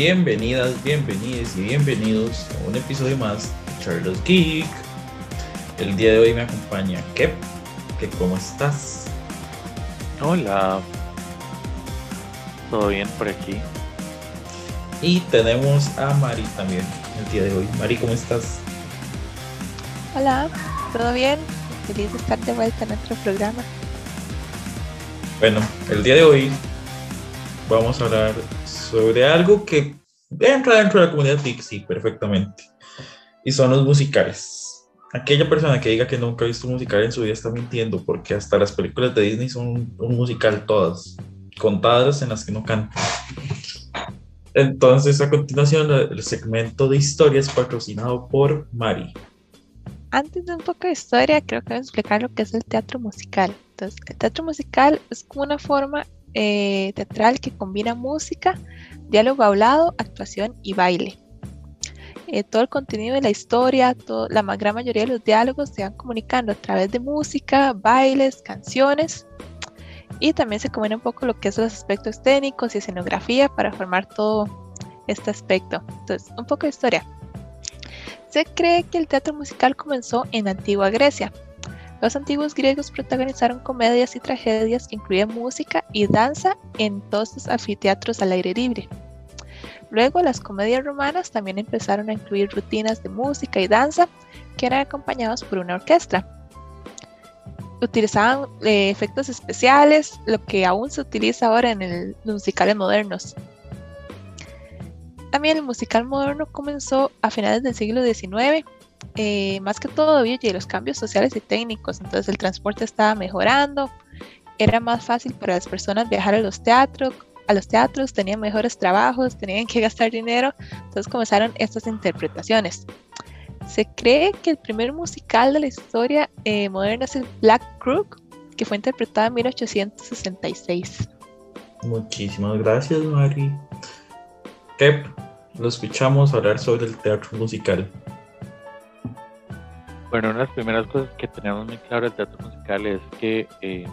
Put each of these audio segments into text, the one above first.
bienvenidas, bienvenidos y bienvenidos a un episodio más de Charles Geek. El día de hoy me acompaña Kep, que cómo estás. Hola, todo bien por aquí. Y tenemos a Mari también el día de hoy. Mari, ¿cómo estás? Hola, ¿todo bien? Feliz de estar de vuelta en nuestro programa. Bueno, el día de hoy vamos a hablar sobre algo que entra dentro de la comunidad Pixie perfectamente. Y son los musicales. Aquella persona que diga que nunca ha visto un musical en su vida está mintiendo, porque hasta las películas de Disney son un musical todas, contadas en las que no cantan. Entonces, a continuación, el segmento de historias patrocinado por Mari. Antes de un poco de historia, creo que voy a explicar lo que es el teatro musical. Entonces, el teatro musical es como una forma eh, teatral que combina música, diálogo hablado, actuación y baile. Eh, todo el contenido de la historia, la gran mayoría de los diálogos se van comunicando a través de música, bailes, canciones y también se combina un poco lo que es los aspectos técnicos y escenografía para formar todo este aspecto. Entonces, un poco de historia. Se cree que el teatro musical comenzó en la antigua Grecia. Los antiguos griegos protagonizaron comedias y tragedias que incluían música y danza en todos los anfiteatros al aire libre. Luego las comedias romanas también empezaron a incluir rutinas de música y danza que eran acompañados por una orquesta utilizaban eh, efectos especiales, lo que aún se utiliza ahora en los musicales modernos. También el musical moderno comenzó a finales del siglo XIX, eh, más que todo a los cambios sociales y técnicos, entonces el transporte estaba mejorando, era más fácil para las personas viajar a los teatros, a los teatros, tenían mejores trabajos, tenían que gastar dinero, entonces comenzaron estas interpretaciones. Se cree que el primer musical de la historia eh, moderna es el Black Crook, que fue interpretado en 1866. Muchísimas gracias, Mari. Kep, lo escuchamos hablar sobre el teatro musical. Bueno, una de las primeras cosas que tenemos muy claro del teatro musical es que eh,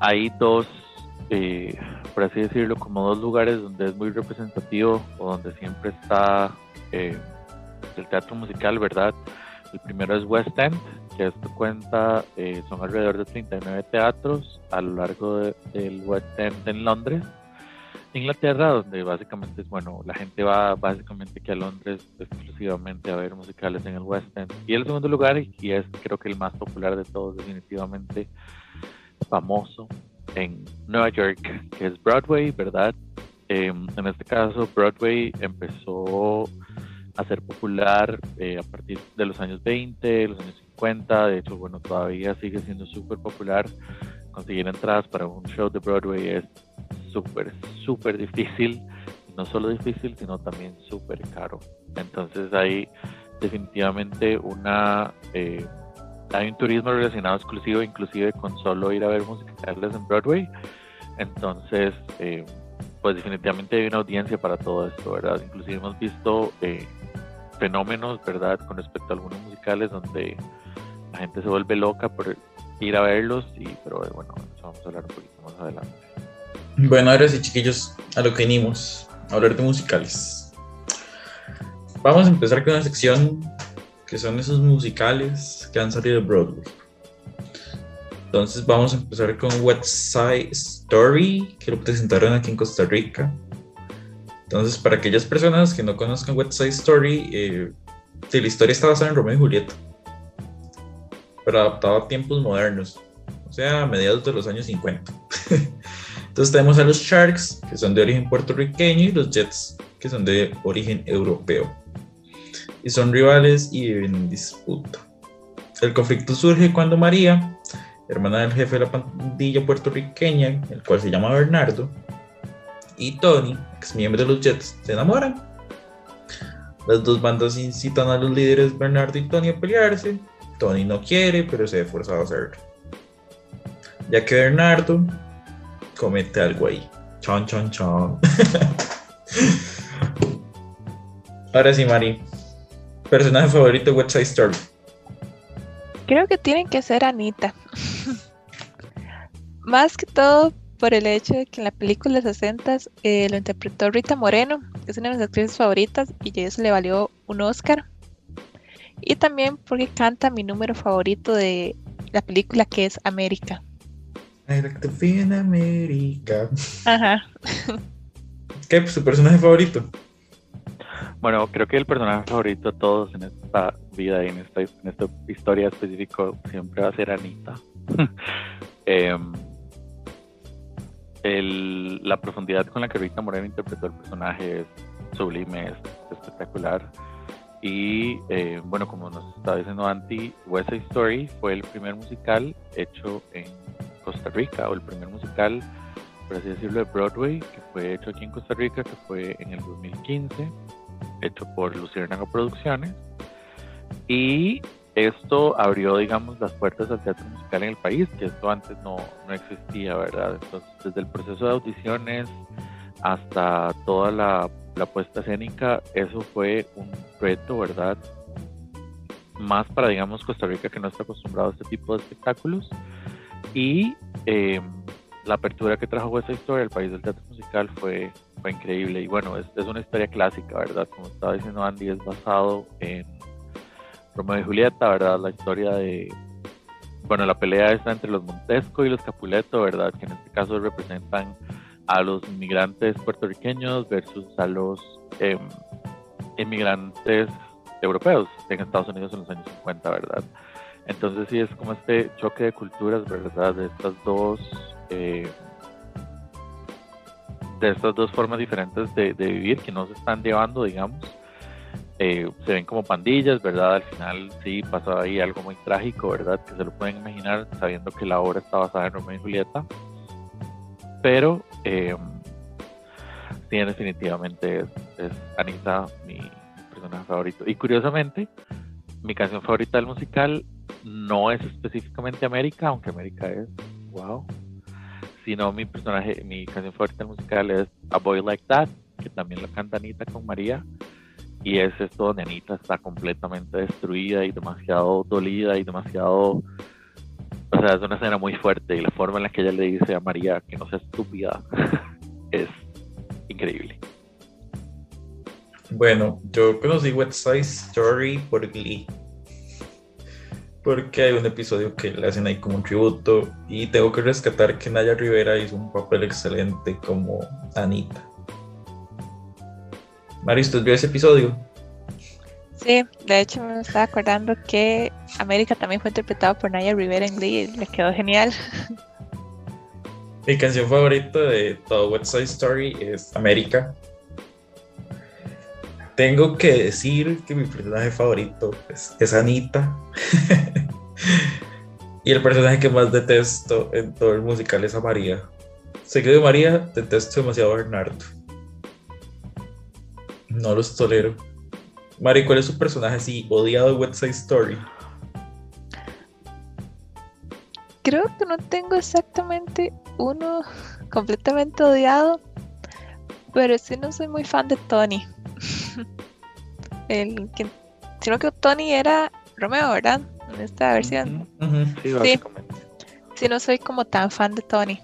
hay dos, eh, por así decirlo, como dos lugares donde es muy representativo o donde siempre está el teatro musical, ¿verdad? El primero es West End, que esto cuenta, eh, son alrededor de 39 teatros a lo largo del West End en Londres, Inglaterra, donde básicamente es, bueno, la gente va básicamente que a Londres exclusivamente a ver musicales en el West End. Y el segundo lugar, y es creo que el más popular de todos, definitivamente famoso, en Nueva York, que es Broadway, ¿verdad? Em, en este caso, Broadway empezó a ser popular eh, a partir de los años 20, los años 50, de hecho, bueno, todavía sigue siendo súper popular. Conseguir entradas para un show de Broadway es súper, súper difícil, no solo difícil, sino también súper caro. Entonces hay definitivamente una... Eh, hay un turismo relacionado exclusivo, inclusive con solo ir a ver musicales en Broadway. Entonces, eh, pues definitivamente hay una audiencia para todo esto, ¿verdad? Inclusive hemos visto eh, fenómenos, ¿verdad? Con respecto a algunos musicales donde la gente se vuelve loca por ir a verlos, y, pero bueno, eso vamos a hablar un poquito más adelante. Bueno, ahora sí, chiquillos, a lo que venimos, a hablar de musicales. Vamos a empezar con una sección que son esos musicales que han salido de Broadway. Entonces vamos a empezar con West Side Story, que lo presentaron aquí en Costa Rica. Entonces, para aquellas personas que no conozcan West Side Story, eh, la historia está basada en Romeo y Julieta, pero adaptado a tiempos modernos, o sea, a mediados de los años 50. Entonces tenemos a los Sharks, que son de origen puertorriqueño, y los Jets, que son de origen europeo. Y son rivales y viven en disputa. El conflicto surge cuando María, hermana del jefe de la pandilla puertorriqueña, el cual se llama Bernardo, y Tony, ex miembro de los Jets, se enamoran. Las dos bandas incitan a los líderes Bernardo y Tony a pelearse. Tony no quiere, pero se ve forzado a hacerlo. Ya que Bernardo comete algo ahí. Chon, chon, chon. Ahora sí, Mari. Personaje favorito de West Side Story. Creo que tienen que ser Anita. Más que todo por el hecho de que en la película de 60 eh, lo interpretó Rita Moreno, que es una de mis actrices favoritas, y eso le valió un Oscar. Y también porque canta mi número favorito de la película, que es América. I like to be in America. Ajá. ¿Qué? ¿Su personaje favorito? Bueno, creo que el personaje favorito de todos en esta vida y en esta, historia específica siempre va a ser Anita. Em, la profundidad con la que Rita Moreno interpretó el personaje es sublime, es espectacular. Y eh, bueno, como nos estaba diciendo Anti, West Side Story fue el primer musical hecho en Costa Rica, o el primer musical, por así decirlo, de Broadway, que fue hecho aquí en Costa Rica, que fue en el 2015, hecho por Luciérnaga Producciones. Y esto abrió, digamos, las puertas al teatro musical en el país, que esto antes no, no existía, ¿verdad? Entonces, desde el proceso de audiciones hasta toda la, la puesta escénica, eso fue un reto, ¿verdad? Más para, digamos, Costa Rica que no está acostumbrado a este tipo de espectáculos. Y em, la apertura que trajo esa historia al país del teatro musical fue, fue increíble. Y bueno, es, es una historia clásica, ¿verdad? Como estaba diciendo Andy, es basado en Romeo y Julieta, ¿verdad? La historia de, bueno, la pelea está entre los Montesco y los Capuleto, ¿verdad? Que en este caso representan a los inmigrantes puertorriqueños versus a los em, inmigrantes europeos en Estados Unidos en los años 50, ¿verdad? Entonces sí es como este choque de culturas, ¿verdad? De estas dos, eh, de estas dos formas diferentes de, vivir que no se están llevando, digamos. Eh, se ven como pandillas, ¿verdad? Al final sí pasa ahí algo muy trágico, ¿verdad? Que se lo pueden imaginar sabiendo que la obra está basada en Romeo y Julieta. Pero eh, sí, definitivamente es, Anita mi personaje favorito. Y curiosamente, mi canción favorita del musical no es específicamente América, aunque América es wow. Sino mi personaje, mi canción favorita musical es A Boy Like That, que también lo canta Anita con María. Y es esto donde Anita está completamente destruida y demasiado dolida y demasiado o sea, es una escena muy fuerte y la forma en la que ella le dice a María que no sea estúpida es increíble. Bueno, yo conocí West Side Story por Glee. Porque hay un episodio que le hacen ahí como un tributo y tengo que rescatar que Naya Rivera hizo un papel excelente como Anita. Mari, ¿usted vio ese episodio? Sí, de hecho me estaba acordando que América también fue interpretado por Naya Rivera en Glee y le quedó genial. Mi canción favorita de todo West Side Story es América. Tengo que decir que mi personaje favorito es, Anita. y el personaje que más detesto en todo el musical es a María. Seguido de María, detesto demasiado a Bernardo. No los tolero. Mari, ¿cuál es su personaje así odiado de West Side Story? Creo que no tengo exactamente uno completamente odiado, pero sí no soy muy fan de Tony. El que, sino que Tony era Romeo, ¿verdad? En esta versión. Sí, básicamente. Sí. no soy como tan fan de Tony.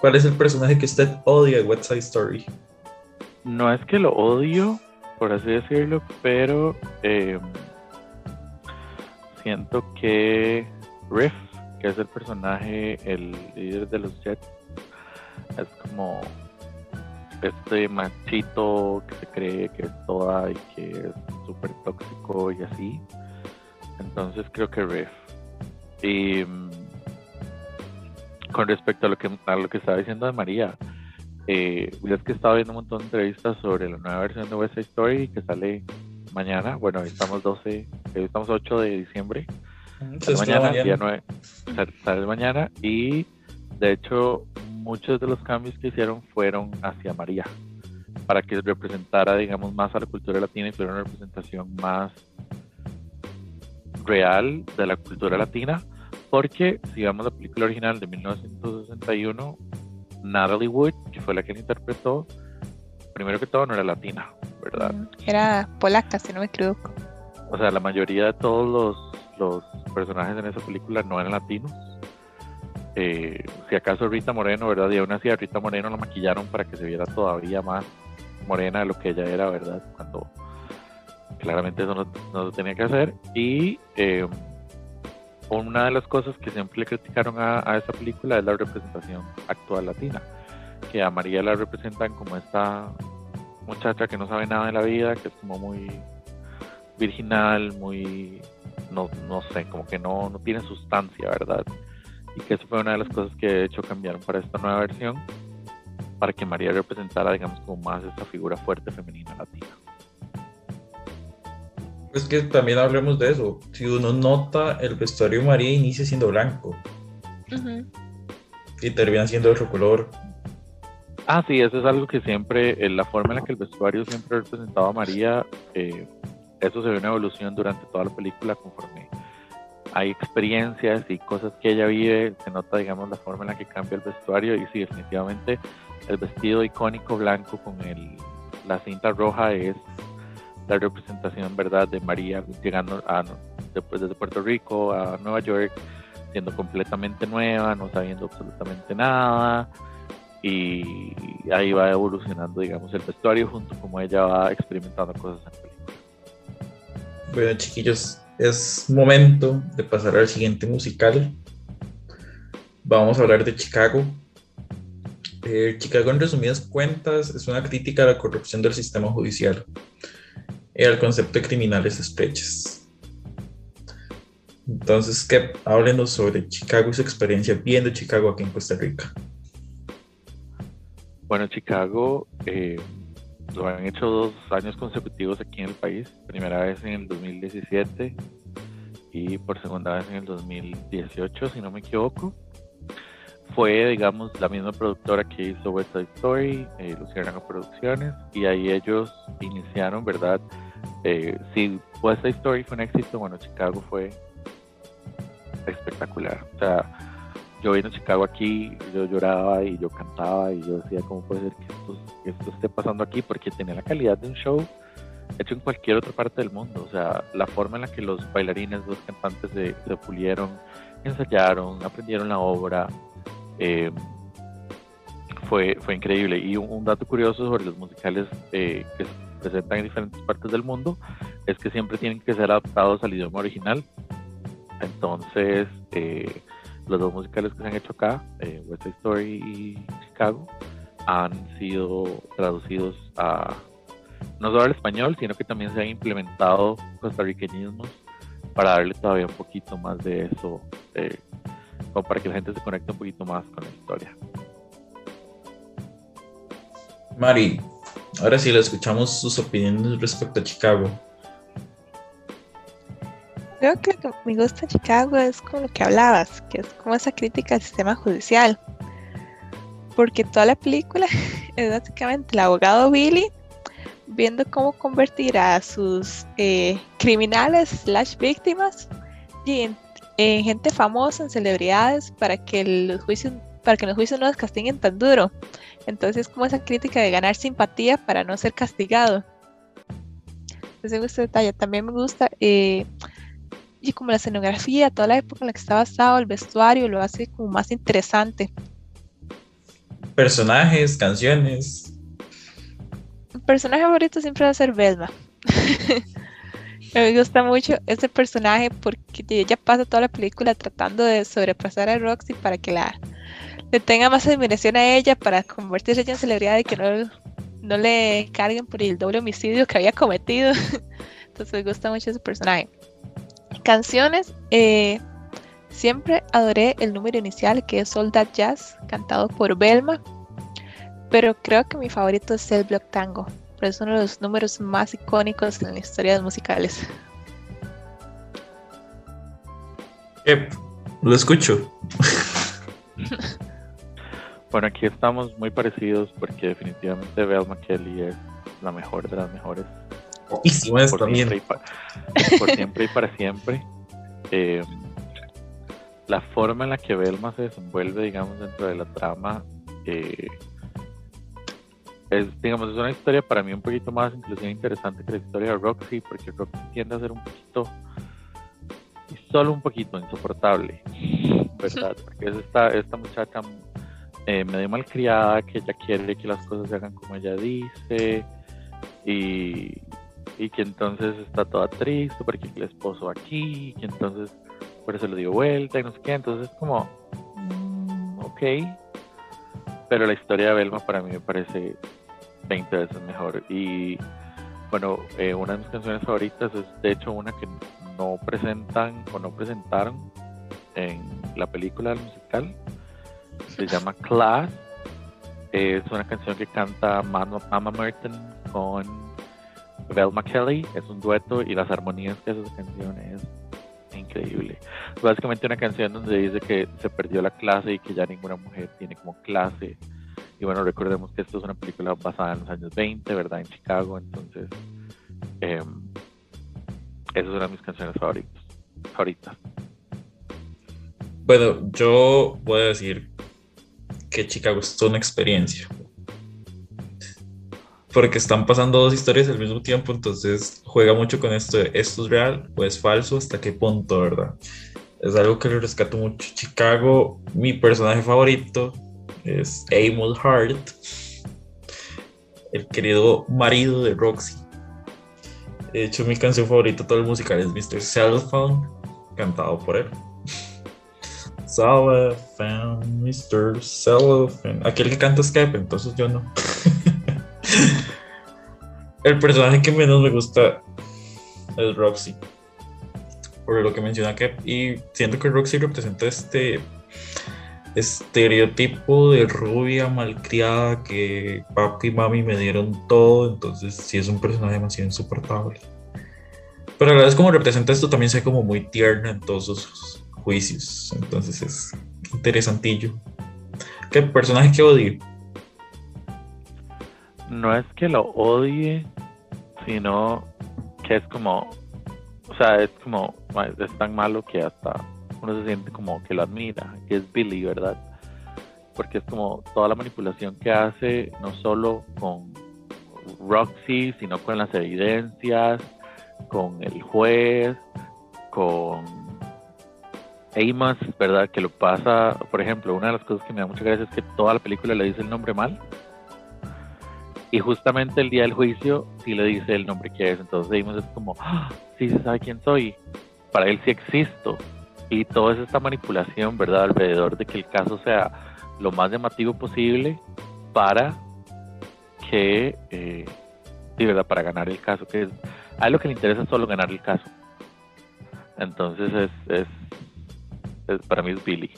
¿Cuál es el personaje que usted odia de West Side Story? no es que lo odio, por así decirlo, pero eh, siento que Riff, que es el personaje, el líder de los Jets, es como este machito que se cree que es toda y que es súper tóxico y así. Entonces creo que Riff. Y mm, con respecto a lo que a lo que estaba diciendo de María, eh, es que estaba viendo un montón de entrevistas sobre la nueva versión de West Side Story que sale mañana. Bueno, estamos 12, estamos 8 de diciembre. Sale mañana, día 9, sale mañana y de hecho muchos de los cambios que hicieron fueron hacia María para que representara digamos más a la cultura latina y fuera una representación más real de la cultura latina porque si vemos la película original de 1961 Natalie Wood, que fue la que la interpretó, primero que todo no era latina, ¿verdad? Era polaca, si no me equivoco. O sea, la mayoría de todos los, los personajes en esa película no eran latinos. Eh, si acaso Rita Moreno, ¿verdad? Y aún así a Rita Moreno la maquillaron para que se viera todavía más morena de lo que ella era, ¿verdad? Cuando claramente eso no, no tenía que hacer. Y eh, una de las cosas que siempre le criticaron a, esa película es la representación actual latina, que a María la representan como esta muchacha que no sabe nada de la vida, que es como muy virginal, muy, no, no sé, como que no, no tiene sustancia, ¿verdad? Y que eso fue una de las cosas que de hecho cambiaron para esta nueva versión, para que María representara, digamos, como más esta figura fuerte femenina latina. Es que también hablemos de eso. Si uno nota, el vestuario de María inicia siendo blanco. Y termina siendo otro color. Ah, sí, eso es algo que siempre, en la forma en la que el vestuario siempre ha representado a María, eh, eso se ve una evolución durante toda la película conforme hay experiencias y cosas que ella vive, se nota, digamos, la forma en la que cambia el vestuario y sí, definitivamente el vestido icónico blanco con el, la cinta roja es la representación, ¿verdad?, de María llegando a, después desde Puerto Rico a Nueva York, siendo completamente nueva, no sabiendo absolutamente nada, y ahí va evolucionando, digamos, el vestuario junto como ella va experimentando cosas en película. Bueno, chiquillos, es momento de pasar al siguiente musical. Vamos a hablar de Chicago. Eh, Chicago, en resumidas cuentas, es una crítica a la corrupción del sistema judicial el concepto de criminales estrechas. Entonces, ¿qué? Háblenos sobre Chicago y su experiencia viendo Chicago aquí en Costa Rica. Bueno, Chicago eh, lo han hecho dos años consecutivos aquí en el país. Primera vez en el 2017 y por segunda vez en el 2018, si no me equivoco. Fue, digamos, la misma productora que hizo West Story, eh, Luciana Producciones, y ahí ellos iniciaron, ¿verdad? Eh, si West Story fue un éxito, bueno, Chicago fue espectacular. O sea, yo vino a Chicago aquí, yo lloraba y yo cantaba y yo decía, ¿cómo puede ser que esto, esté pasando aquí? Porque tenía la calidad de un show hecho en cualquier otra parte del mundo. O sea, la forma en la que los bailarines, los cantantes se, se pulieron, ensayaron, aprendieron la obra, eh, fue, fue increíble. Y un, dato curioso sobre los musicales eh, que presentan en diferentes partes del mundo es que siempre tienen que ser adaptados al idioma original. Entonces, eh, los dos musicales que se han hecho acá, eh, West Side Story y Chicago, han sido traducidos a no solo al español, sino que también se han implementado costarriqueñismos para darle todavía un poquito más de eso, eh, como para que la gente se conecte un poquito más con la historia. Mari, Ahora sí, le escuchamos sus opiniones respecto a Chicago. Creo que lo que me gusta Chicago es como lo que hablabas, que es como esa crítica al sistema judicial. Porque toda la película es básicamente el abogado Billy viendo cómo convertir a sus eh, criminales slash víctimas en, en, gente famosa, en celebridades, para que los juicios, para que los juicios no les castiguen tan duro. Entonces, como esa crítica de ganar simpatía para no ser castigado. Entonces, me gusta detalle. También me gusta, eh, y como la escenografía, toda la época en la que está basado, el vestuario, lo hace como más interesante. Personajes, canciones. Mi personaje favorito siempre va a ser Velma. me gusta mucho ese personaje porque ella pasa toda la película tratando de sobrepasar a Roxy para que la, le tenga más admiración a ella para convertirse ella en celebridad y que no, no le carguen por el doble homicidio que había cometido. Entonces me gusta mucho ese personaje. Canciones, eh, siempre adoré el número inicial que es Soldat Jazz, cantado por Belma, pero creo que mi favorito es el Block Tango, pero es uno de los números más icónicos en la historia de los musicales. lo escucho. Bueno, aquí estamos muy parecidos porque definitivamente Velma Kelly es la mejor de las mejores. Por, Siempre y por siempre y para siempre. Eh, la forma en la que Velma se desenvuelve, digamos, dentro de la trama, eh, es, digamos, es una historia para mí un poquito más inclusive interesante que la historia de Roxy, porque Roxy tiende a ser un poquito, y solo un poquito, insoportable. ¿verdad? Porque es esta, esta muchacha eh, medio malcriada que ella quiere que las cosas se hagan como ella dice y, y que entonces está toda triste porque el esposo aquí, y que entonces por eso le dio vuelta y no sé qué, entonces es como, mm, ok, pero la historia de Belma para mí me parece 20 veces mejor y bueno, eh, una de mis canciones favoritas es de hecho una que no presentan o no presentaron en la película del musical. Se llama Class. Es una canción que canta Mama Merton con Velma Kelly. Es un dueto y las armonías que hace esa canción es increíble. Básicamente una canción donde dice que se perdió la clase y que ya ninguna mujer tiene como clase. Y bueno, recordemos que esto es una película basada en los años 20, ¿verdad? En Chicago. Entonces, eh, esa es una de mis canciones favoritas. favoritas. Bueno, yo voy a decir que Chicago es una experiencia. Porque están pasando dos historias al mismo tiempo, entonces juega mucho con esto esto es real o es falso, hasta qué punto, ¿verdad? Es algo que le rescato mucho. Chicago, mi personaje favorito es Amos Hart, el querido marido de Roxy. De hecho, mi canción favorita todo el musical es Mr. Cellphone, cantado por él. Cellophane, Mr. Cellophane. Aquel que canta Skype, entonces yo no. el personaje que menos me gusta es Roxy. Por lo que menciona que Y siento que Roxy representa este estereotipo de rubia malcriada que papi y mami me dieron todo, entonces sí es un personaje demasiado insoportable. Pero a la vez como representa esto también ve como muy tierna en todos sus juicios, entonces es interesantillo. ¿Qué personaje que odio? No es que lo odie, sino que es como, o sea, es como, es tan malo que hasta uno se siente como que lo admira, que es Billy, ¿verdad? Porque es como toda la manipulación que hace, no solo con Roxy, sino con las evidencias, con el juez, con Amos, ¿verdad? Que lo pasa, por ejemplo, una de las cosas que me da mucha gracia es que toda la película le dice el nombre mal. Y justamente el día del juicio sí le dice el nombre que es. Entonces Amos es como, ¡Ah! sí se sabe quién soy. Para él sí existo y toda esta manipulación, ¿verdad? Alrededor de que el caso sea lo más llamativo posible para que, eh, sí, ¿verdad? Para ganar el caso, que es, a él lo que le interesa es solo ganar el caso. Entonces es, es, para mí es Billy.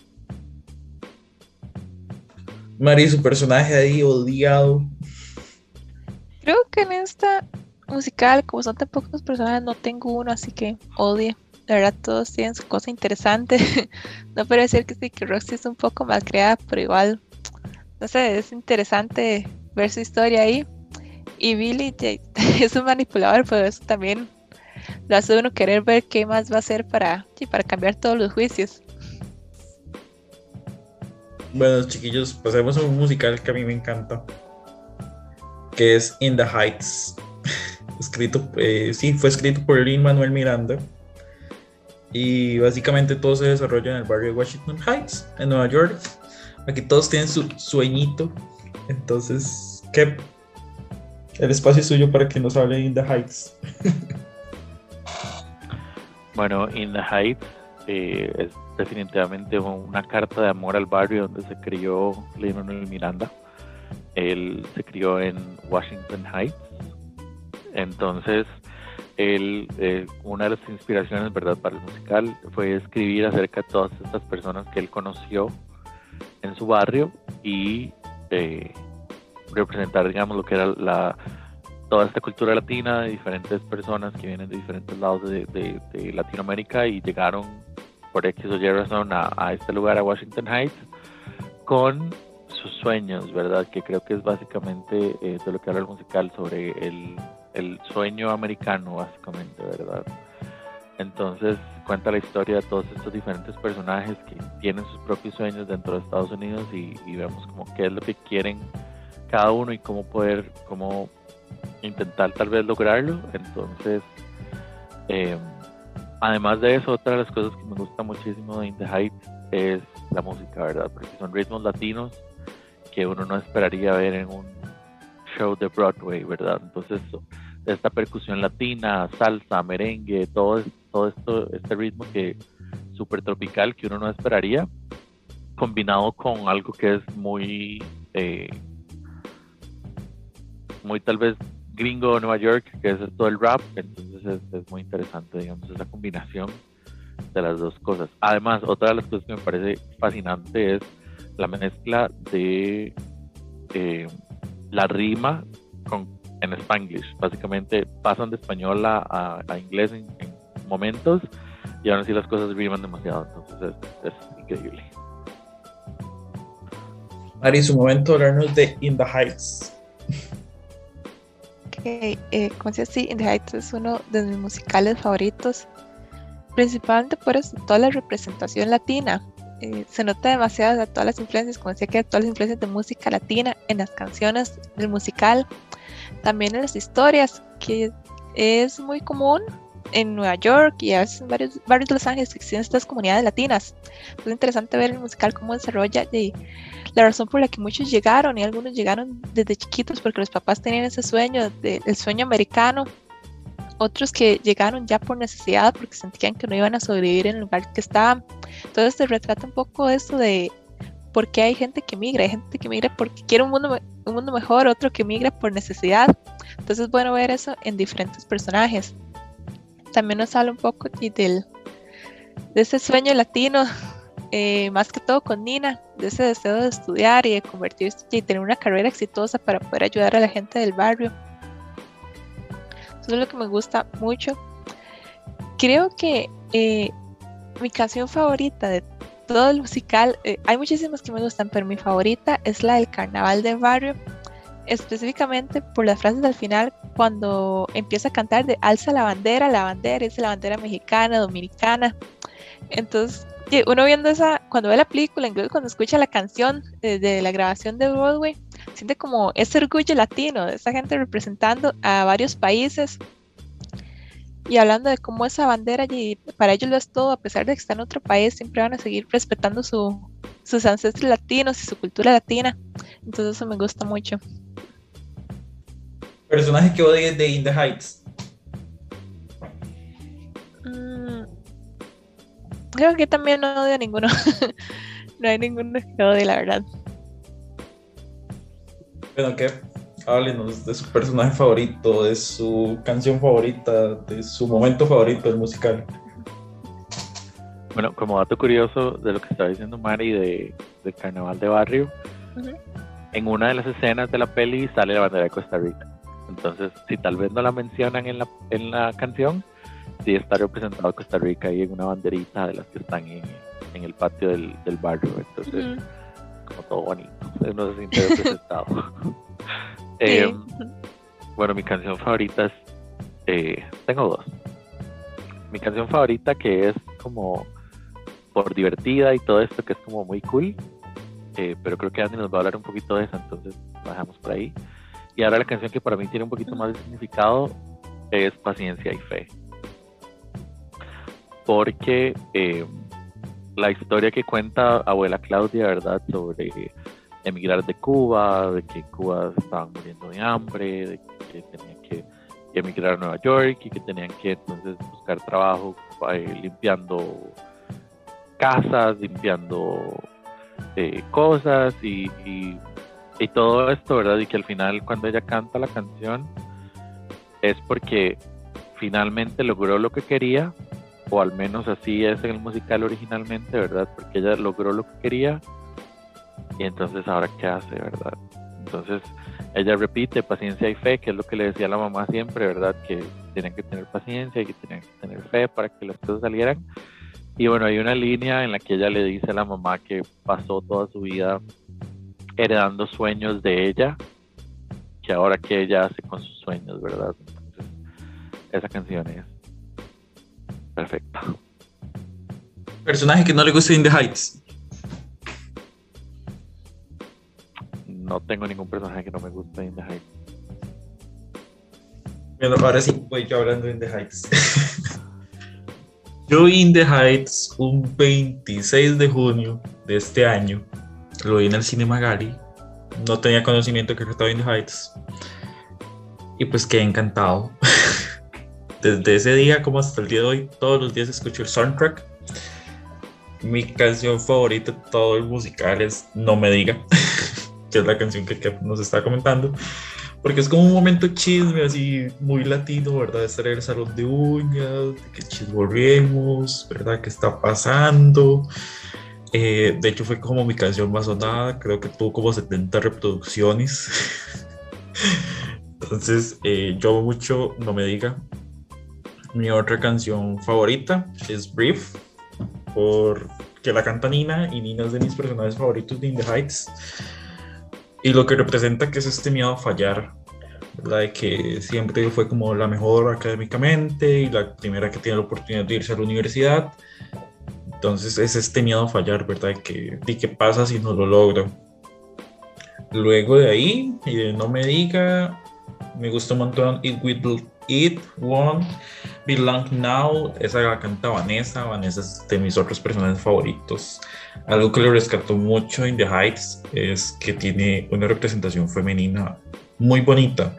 Mari, su personaje ahí odiado. Creo que en esta musical, como son tan pocos personajes, no tengo uno, así que odio la verdad todos tienen su cosa interesante. no puedo decir que sí, que Roxy es un poco mal creada, pero igual, no sé, es interesante ver su historia ahí. Y Billy es un manipulador, pero eso también lo hace uno querer ver qué más va a hacer para, para cambiar todos los juicios. Bueno, chiquillos, pasemos a un musical que a mí me encanta, que es In the Heights. escrito, eh, sí, fue escrito por Lin Manuel Miranda y básicamente todo se desarrolla en el barrio de Washington Heights, en Nueva York. Aquí todos tienen su sueñito. Entonces, ¿qué? El espacio es suyo para que nos hable In the Heights. bueno, In the Heights eh, es definitivamente una carta de amor al barrio donde se crió Lin Miranda. Él se crió en Washington Heights. Entonces, él, eh, una de las inspiraciones, ¿verdad?, para el musical fue escribir acerca de todas estas personas que él conoció en su barrio y eh, representar, digamos, lo que era la, toda esta cultura latina de diferentes personas que vienen de diferentes lados de, Latinoamérica y llegaron por X o Y a, este lugar, a Washington Heights, con sus sueños, ¿verdad? Que creo que es básicamente eh, de lo que habla el musical sobre el el sueño americano, básicamente, ¿verdad? Entonces cuenta la historia de todos estos diferentes personajes que tienen sus propios sueños dentro de Estados Unidos y, vemos como qué es lo que quieren cada uno y cómo poder, cómo intentar tal vez lograrlo. Entonces, em, además de eso, otra de las cosas que me gusta muchísimo de In the Heights es la música, ¿verdad? Porque son ritmos latinos que uno no esperaría ver en un show de Broadway, ¿verdad? Entonces, esta percusión latina, salsa, merengue, todo, esto, este ritmo que súper tropical que uno no esperaría, combinado con algo que es muy, eh, muy tal vez gringo de Nueva York, que es todo el rap, entonces es, muy interesante, digamos, esa combinación de las dos cosas. Además, otra de las cosas que me parece fascinante es la mezcla de eh, la rima con, en spanglish. Básicamente pasan de español a, inglés en, momentos y aún así las cosas riman demasiado. Entonces es, increíble. Mari, su momento hablarnos de In the Heights. Ok, eh, como decía, sí, In the Heights es uno de mis musicales favoritos, principalmente por eso, toda la representación latina. Eh, se nota demasiado de todas las influencias, como decía que todas las influencias de música latina en las canciones del musical, también en las historias, que es muy común en Nueva York y a veces en varios barrios de Los Ángeles existen estas comunidades latinas. Es interesante ver el musical cómo desarrolla y la razón por la que muchos llegaron y algunos llegaron desde chiquitos porque los papás tenían ese sueño, de, el sueño americano otros que llegaron ya por necesidad porque sentían que no iban a sobrevivir en el lugar que estaban. Entonces se retrata un poco eso de por qué hay gente que migra, hay gente que migra porque quiere un mundo, un mundo mejor, otro que migra por necesidad. Entonces es bueno ver eso en diferentes personajes. También nos habla un poco de ese sueño latino, eh, más que todo con Nina, de ese deseo de estudiar y de convertirse y tener una carrera exitosa para poder ayudar a la gente del barrio. Eso es lo que me gusta mucho. Creo que eh, mi canción favorita de todo el musical, eh, hay muchísimas que me gustan, pero mi favorita es la del Carnaval de Barrio, específicamente por las frases al final cuando empieza a cantar de alza la bandera, la bandera es la bandera mexicana, dominicana. Entonces, uno viendo esa, cuando ve la película, incluso cuando escucha la canción eh, de la grabación de Broadway, siente como ese orgullo latino, de esa gente representando a varios países y hablando de cómo esa bandera allí para ellos lo es todo, a pesar de que están en otro país, siempre van a seguir respetando su, sus ancestros latinos y su cultura latina. Entonces eso me gusta mucho. Personaje que odies de In the Heights. Mm, creo que también no odio a ninguno. no hay ninguno que odie, la verdad. Bueno, ¿qué? Háblenos de su personaje favorito, de su canción favorita, de su momento favorito del musical. Bueno, como dato curioso de lo que estaba diciendo Mari de, del carnaval de barrio, en una de las escenas de la peli sale la bandera de Costa Rica. Entonces, si tal vez no la mencionan en la, en la canción, sí está representado Costa Rica ahí en una banderita de las que están en, en el patio del, del barrio. Entonces, como todo bonito. No se siente representado. eh, bueno, mi canción favorita es. Eh, tengo dos. Mi canción favorita que es como por divertida y todo esto que es como muy cool. Eh, pero creo que Andy nos va a hablar un poquito de eso, entonces lo dejamos por ahí. Y ahora la canción que para mí tiene un poquito más de significado es Paciencia y Fe. Porque eh, la historia que cuenta abuela Claudia, ¿verdad? Sobre emigrar de Cuba, de que Cuba estaban muriendo de hambre, de que tenían que emigrar a Nueva York y que tenían que entonces buscar trabajo eh, limpiando casas, limpiando eh, cosas y, y, todo esto, ¿verdad? Y que al final cuando ella canta la canción es porque finalmente logró lo que quería o al menos así es en el musical originalmente, ¿verdad? Porque ella logró lo que quería y entonces ahora qué hace, ¿verdad? Entonces ella repite paciencia y fe, que es lo que le decía la mamá siempre, ¿verdad? Que tienen que tener paciencia y que tienen que tener fe para que las cosas salieran. Y bueno, hay una línea en la que ella le dice a la mamá que pasó toda su vida heredando sueños de ella, que ahora que ella hace con sus sueños, ¿verdad? Entonces, esa canción es Perfecto. Personaje que no le gusta In the Heights. No tengo ningún personaje que no me guste In the Heights. Bueno, ahora sí voy yo hablando de In the Heights. yo In the Heights un 26 de junio de este año. Lo vi en el Cinema Gali. No tenía conocimiento que estaba In the Heights. Y pues quedé encantado. Desde ese día como hasta el día de hoy, todos los días escucho el soundtrack. Mi canción favorita de todo el musical es No me diga, que es la canción que, que nos está comentando porque es como un momento chisme, así muy latino, ¿verdad? Estar en el salón de uñas, de que chismorremos, ¿verdad? ¿Qué está pasando? Eh, de hecho, fue como mi canción más sonada, creo que tuvo como 70 reproducciones. Entonces, eh, yo mucho, no me diga. Mi otra canción favorita es Brief, porque la canta Nina, y Nina es de mis personajes favoritos de In the Heights y lo que representa que es este miedo a fallar, ¿verdad? De que siempre fue como la mejor académicamente y la primera que tiene la oportunidad de irse a la universidad. Entonces es este miedo a fallar, ¿verdad? Que, ¿y qué pasa si no lo logro? Luego de ahí, y de no me diga, me gustó un montón It Will It Won't Belong Now, esa la canta Vanessa, Vanessa es de mis otros personajes favoritos. Algo que le rescató mucho en The Heights es que tiene una representación femenina muy bonita.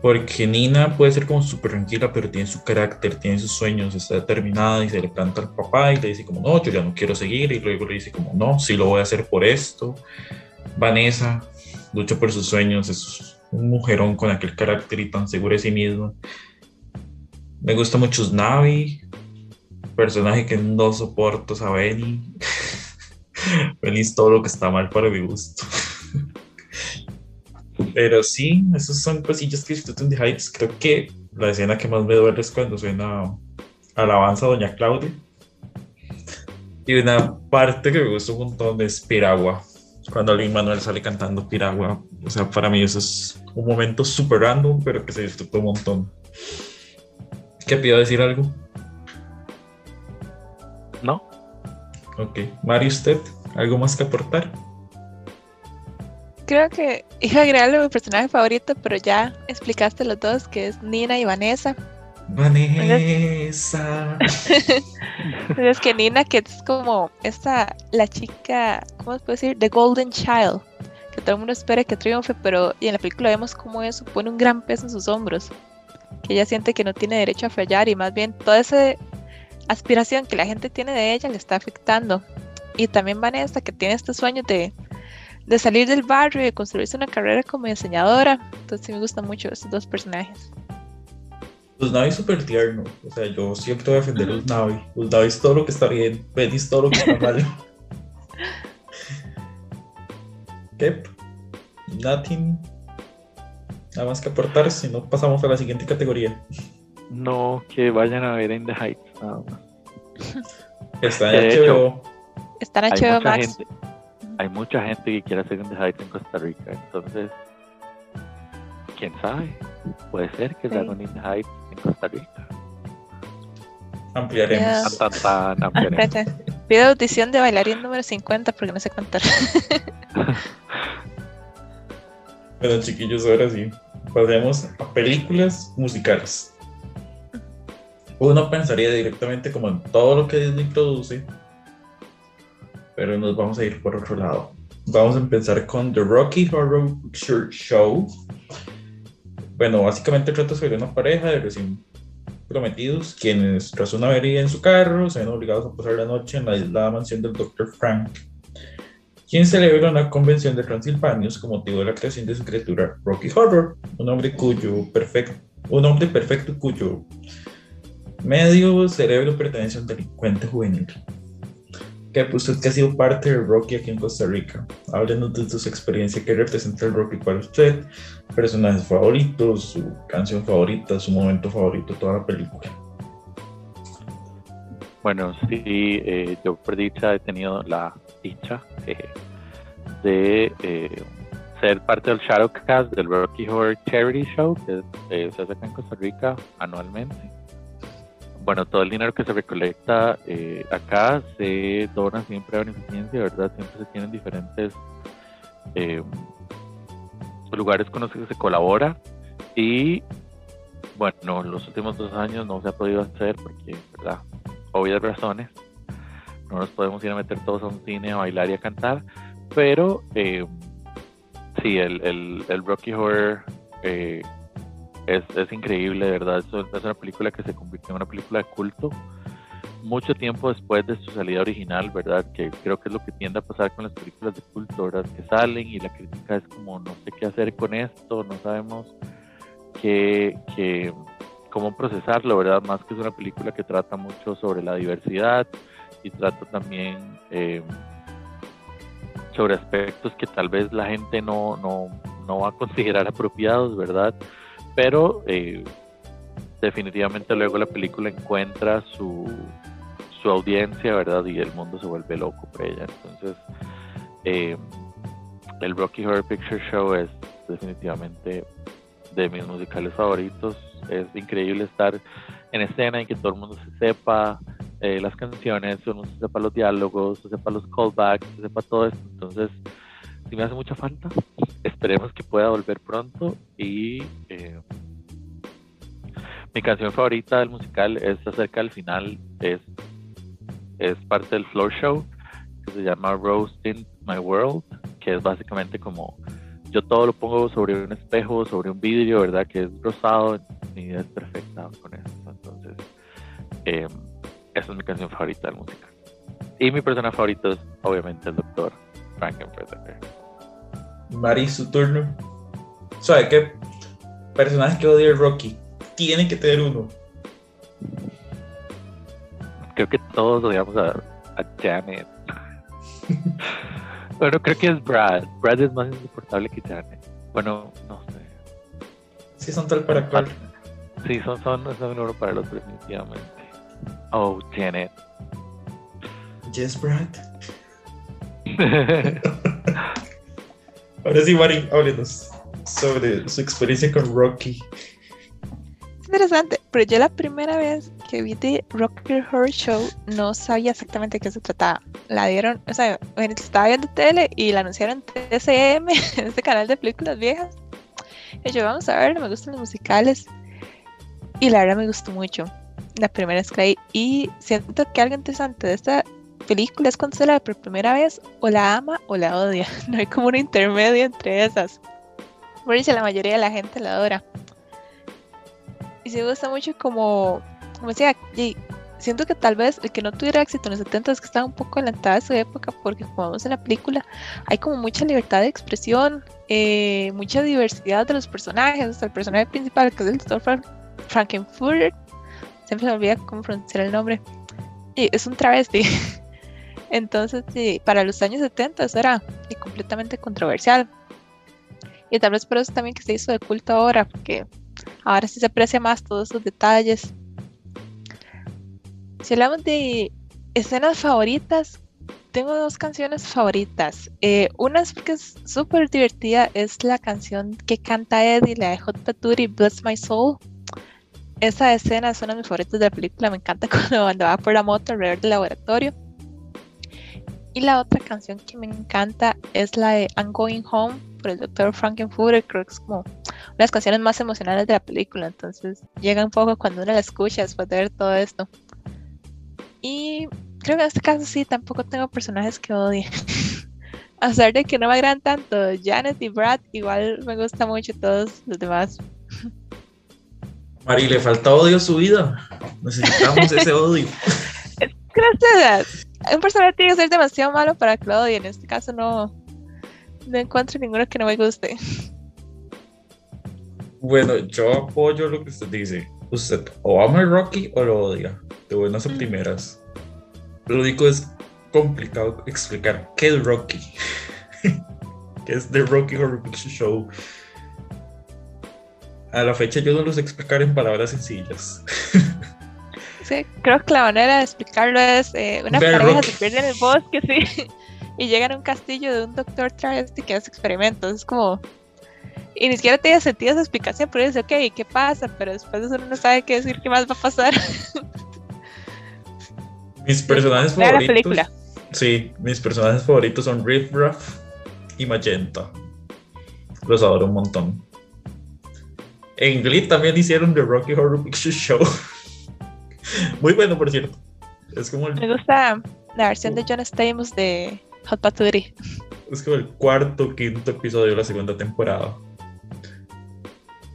Porque Nina puede ser como súper tranquila, pero tiene su carácter, tiene sus sueños, está determinada y se le planta al papá y le dice como, no, yo ya no quiero seguir y luego le dice como, no, sí lo voy a hacer por esto. Vanessa lucha por sus sueños, es un mujerón con aquel carácter y tan seguro de sí mismo. Me gusta mucho Snavi, personaje que no soporto. Benny es todo lo que está mal para mi gusto. Pero sí, esos son cosillas que disfruto de Heights. Creo que la escena que más me duele es cuando suena alabanza a Doña Claudia. Y una parte que me gusta un montón es Piragua. Cuando alguien Manuel sale cantando Piragua. O sea, para mí eso es un momento súper random, pero que se disfrutó un montón. ¿Qué pido decir algo? No. Ok. Mario, ¿usted algo más que aportar? Creo que iba a agregarle mi personaje favorito, pero ya explicaste los dos, que es Nina y Vanessa. Vanessa. es que Nina, que es como esta, la chica, ¿cómo se puede decir? The Golden Child, que todo el mundo espera que triunfe, pero y en la película vemos cómo eso pone un gran peso en sus hombros que ella siente que no tiene derecho a fallar y más bien toda esa aspiración que la gente tiene de ella le está afectando. Y también Vanessa, que tiene este sueño de, de salir del barrio y de construirse una carrera como diseñadora. Entonces me gustan mucho estos dos personajes. Los Navi es súper tierno. O sea, yo siempre voy a defender a los Navi. Los Navi es todo lo que está bien. Benny es todo lo que está mal. ¿Qué? Nothing Nada más que aportar, si no pasamos a la siguiente categoría. No, que vayan a ver In the Heights, nada más. Está en HBO. Está en HBO Max. Gente, hay mucha gente que quiere hacer In the Heights en Costa Rica, entonces, quién sabe, puede ser que se haga In the Heights Ampliaremos. Tan, tan, ampliaremos. Pido audición de bailarín número 50 porque no sé cantar. bueno, chiquillos, ahora sí pasemos a películas musicales. Uno pensaría directamente como en todo lo que Disney produce, pero nos vamos a ir por otro lado. Vamos a empezar con The Rocky Horror Picture Show. Bueno, básicamente trata sobre una pareja de recién prometidos quienes tras una avería en su carro se ven obligados a pasar la noche en la aislada mansión del Dr. Frank quien celebra una convención de Transilvanios con motivo de la creación de su criatura Rocky Horror, un hombre cuyo perfecto, un hombre perfecto cuyo medio cerebro pertenece a un delincuente juvenil. Que pues usted que ha sido parte de Rocky aquí en Costa Rica. Háblenos de sus experiencias, qué representa el Rocky para usted, personajes favoritos, su canción favorita, su momento favorito, toda la película. Bueno, sí, eh, yo por dicha he tenido la dicha eh, de eh, ser parte del Shadowcast del Rocky Horror Charity Show que se hace acá en Costa Rica anualmente. Bueno, todo el dinero que se recolecta acá se dona siempre a beneficencia, ¿verdad? Siempre se tienen diferentes lugares con los que se colabora y bueno, los últimos dos años no se ha podido hacer porque, ¿verdad? obvias razones. No nos podemos ir a meter todos a un cine a bailar y a cantar, pero eh, sí, el, el, el, Rocky Horror eh, es, es, increíble, verdad. Es, es una película que se convirtió en una película de culto mucho tiempo después de su salida original, ¿verdad? Que creo que es lo que tiende a pasar con las películas de culto, ¿verdad? Que salen y la crítica es como, no sé qué hacer con esto, no sabemos qué, qué cómo procesarlo, ¿verdad? Más que es una película que trata mucho sobre la diversidad y trata también eh, sobre aspectos que tal vez la gente no, no, no va a considerar apropiados, ¿verdad? Pero eh, definitivamente luego la película encuentra su, su audiencia, ¿verdad? Y el mundo se vuelve loco por ella. Entonces, eh, el Rocky Horror Picture Show es definitivamente de mis musicales favoritos. Es increíble estar en escena y que todo el mundo se sepa eh, las canciones, mundo se sepa los diálogos, se sepa los callbacks, se sepa todo esto. Entonces, me hace mucha falta. Esperemos que pueda volver pronto y eh, mi canción favorita del musical es acerca del final, es es parte del floor show que se llama Roasting My World, que es básicamente como yo todo lo pongo sobre un espejo, sobre un vidrio, ¿verdad? Que es rosado, mi vida es perfecta con eso. Entonces, eh, esa es mi canción favorita de música. Y mi persona favorita es obviamente el doctor Frankenfurter. Mari, su turno. ¿Sabe qué personaje que odia el Rocky? Tiene que tener uno creo que todos odiamos a, a Janet. bueno, creo que es Brad. Brad es más insoportable que Janet. Bueno, no sé. Sí, son tal para cual. Sí, son, son, son uno para el otro, definitivamente. Oh, Janet. Yes, Brad. Ahora sí, Mari, háblenos sobre su experiencia con Rocky interesante, pero yo la primera vez que vi The Rocky Horror Show no sabía exactamente de qué se trataba. La dieron, o sea, estaba viendo tele y la anunciaron TCM, este canal de películas viejas. Y yo, vamos a ver, me gustan los musicales. Y la verdad me gustó mucho. La primera vez que. Y siento que algo interesante de esta película es cuando se la ve por primera vez, o la ama o la odia. No hay como un intermedio entre esas. Por eso la mayoría de la gente la adora y sí me gusta mucho como, como decía, y siento que tal vez el que no tuviera éxito en los 70 es que estaba un poco adelantada de su época, porque como vemos en la película, hay como mucha libertad de expresión, eh, mucha diversidad de los personajes, hasta el personaje principal, que es el doctor Frankenfurter, siempre me olvida cómo pronunciar el nombre, y es un travesti. Entonces, para los años 70 eso era completamente controversial. Y tal vez por eso también que se hizo de culto ahora, porque Ahora sí se aprecia más todos esos detalles. Si hablamos de escenas favoritas, tengo dos canciones favoritas. Eh, una es porque es súper divertida, es la canción que canta Eddie, la de Hot Paturi, Bless My Soul. Esa escena es una de mis favoritas de la película, me encanta cuando va por la moto alrededor del laboratorio. Y la otra canción que me encanta es la de I'm Going Home por el Dr. Frankenfurter, creo que es como una de las canciones más emocionales de la película, entonces llega un poco cuando uno la escucha después de ver todo esto. Y creo que en este caso sí, tampoco tengo personajes que odie. A pesar de que no me agradan tanto Janet y Brad, igual me gusta mucho todos los demás. Mari, le falta odio a su vida. Necesitamos ese odio. Gracias un personaje tiene que ser demasiado malo para que lo odie. En este caso no, no encuentro ninguno que no me guste. Bueno, yo apoyo lo que usted dice. Usted o ama el Rocky o lo odia. De buenas a mm. primeras. Lo único es complicado explicar qué es Rocky. qué es The Rocky Horror Picture Show. A la fecha yo no lo sé explicar en palabras sencillas. Sí, creo que la manera de explicarlo es eh, una pareja se pierde en el bosque, sí, y llegan a un castillo de un doctor travesti que hace experimentos. Es como. Y ni siquiera tiene sentido esa explicación, pero dice, ok, ¿qué pasa? Pero después de eso uno no sabe qué decir, qué más va a pasar. Mis personajes favoritos. La película. Sí, mis personajes favoritos son Riff Raff y Magenta. Los adoro un montón. En Glee también hicieron The Rocky Horror Picture Show. Muy bueno, por cierto. Es como el, Me gusta la versión de John Stamos de Hot Paturi. es como el cuarto, quinto episodio de la segunda temporada.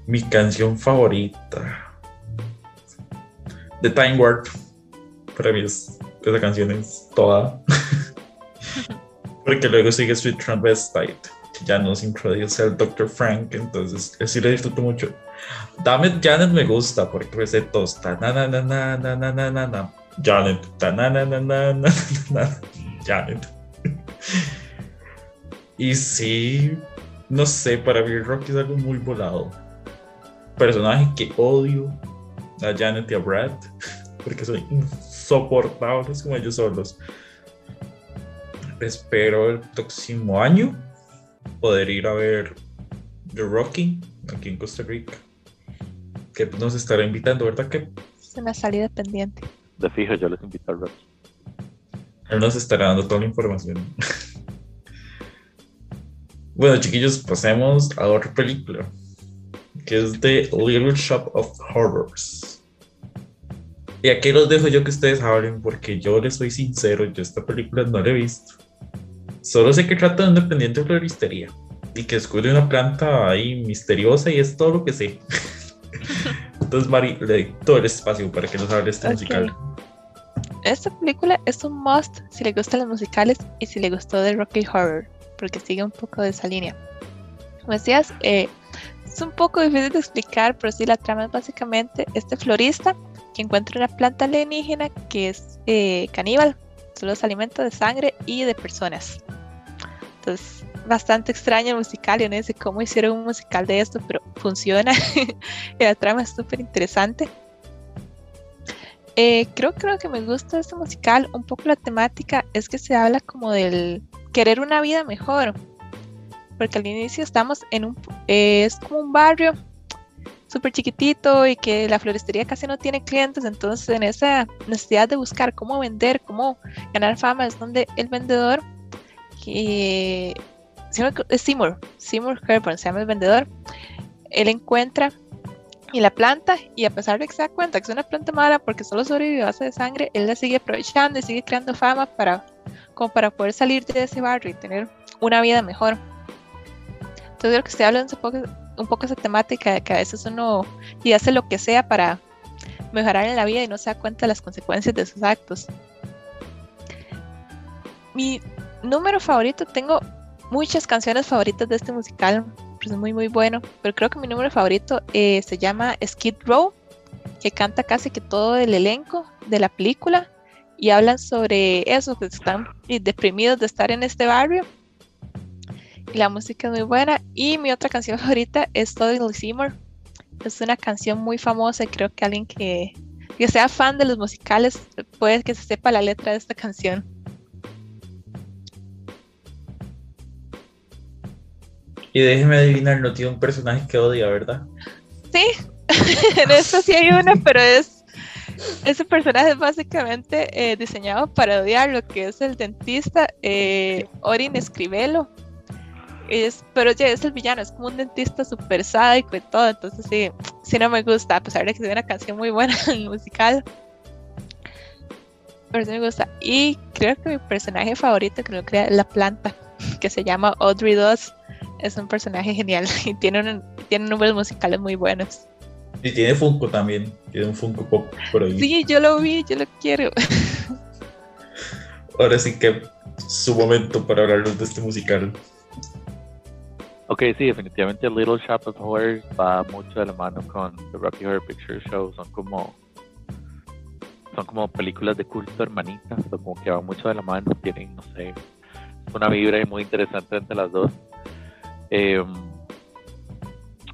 Mi canción favorita. The Time Warp. Para mí es, esa canción es toda. Porque luego sigue Sweet Transvestite. Ya nos introduce el Dr. Frank, entonces sí le disfruto mucho. Dame Janet me gusta porque pues de. Janet. Janet. Y sí, no sé, para mí Rocky es algo muy volado. Personaje que odio a Janet y a Brad porque son insoportables como ellos solos. Espero el próximo año poder ir a ver The Rocky aquí en Costa Rica. Que nos estará invitando, ¿verdad? Que Es una salida pendiente. De fijo, yo les invito al Rocky. él nos estará dando toda la información. bueno, chiquillos, pasemos a otra película. Que es The Little Shop of Horrors. Y aquí los dejo yo que ustedes hablen, porque yo les soy sincero, yo esta película no la he visto. Solo sé que trata de un dependiente de floristería y que descubre una planta ahí misteriosa y es todo lo que sé. Entonces, Mari, le doy todo el espacio para que nos hable este musical. Esta película es un must si le gustan los musicales y si le gustó The Rocky Horror, porque sigue un poco de esa línea. Como decías, eh, es un poco difícil de explicar, pero sí la trama es básicamente este florista que encuentra una planta alienígena que es eh, caníbal, solo se alimenta de sangre y de personas. Entonces, bastante extraño el musical, yo no sé cómo hicieron un musical de esto, pero funciona. la trama es súper interesante. Eh, creo, creo que me gusta este musical, un poco la temática es que se habla como del querer una vida mejor, porque al inicio estamos en un, eh, es como un barrio súper chiquitito y que la floristería casi no tiene clientes, entonces en esa necesidad de buscar cómo vender, cómo ganar fama, es donde el vendedor, que Seymour, Seymour Herburn se llama el vendedor, él encuentra y la planta, y a pesar de que se da cuenta que es una planta mala porque solo sobrevive a base de sangre, él la sigue aprovechando y sigue creando fama para, como para poder salir de ese barrio y tener una vida mejor. Entonces creo que estoy hablando un poco, un poco esa temática de que a veces uno y hace lo que sea para mejorar en la vida y no se da cuenta de las consecuencias de sus actos. Mi número favorito, tengo muchas canciones favoritas de este musical, pues es muy muy bueno, pero creo que mi número favorito eh, se llama Skid Row, que canta casi que todo el elenco de la película y hablan sobre eso, que están deprimidos de estar en este barrio. Y la música es muy buena. Y mi otra canción favorita es Totally Seymour. Es una canción muy famosa y creo que alguien que, que sea fan de los musicales puede que se sepa la letra de esta canción. Y déjeme adivinar, no tiene un personaje que odia, ¿verdad? Sí, en esta sí hay una, pero es ese personaje es básicamente eh, diseñado para odiar lo que es el dentista eh, Orin Escribelo. Es, pero ya es el villano, es como un dentista súper sádico y todo, entonces sí, sí no me gusta, a pesar de que sea una canción muy buena musical. Pero sí me gusta. Y creo que mi personaje favorito, que lo crea, es la planta, que se llama Audrey Doss. Es un personaje genial y tiene, un, tiene números musicales muy buenos. Y tiene Funko también. Tiene un Funko Pop por ahí. Sí, yo lo vi, yo lo quiero. Ahora sí que su momento para hablarnos de este musical. Ok, sí, definitivamente Little Shop of Horrors va mucho de la mano con The Rocky Horror Picture Show. Son como son como películas de culto hermanitas, o como que van mucho de la mano, tienen, no sé, una vibra muy interesante entre las dos. Eh,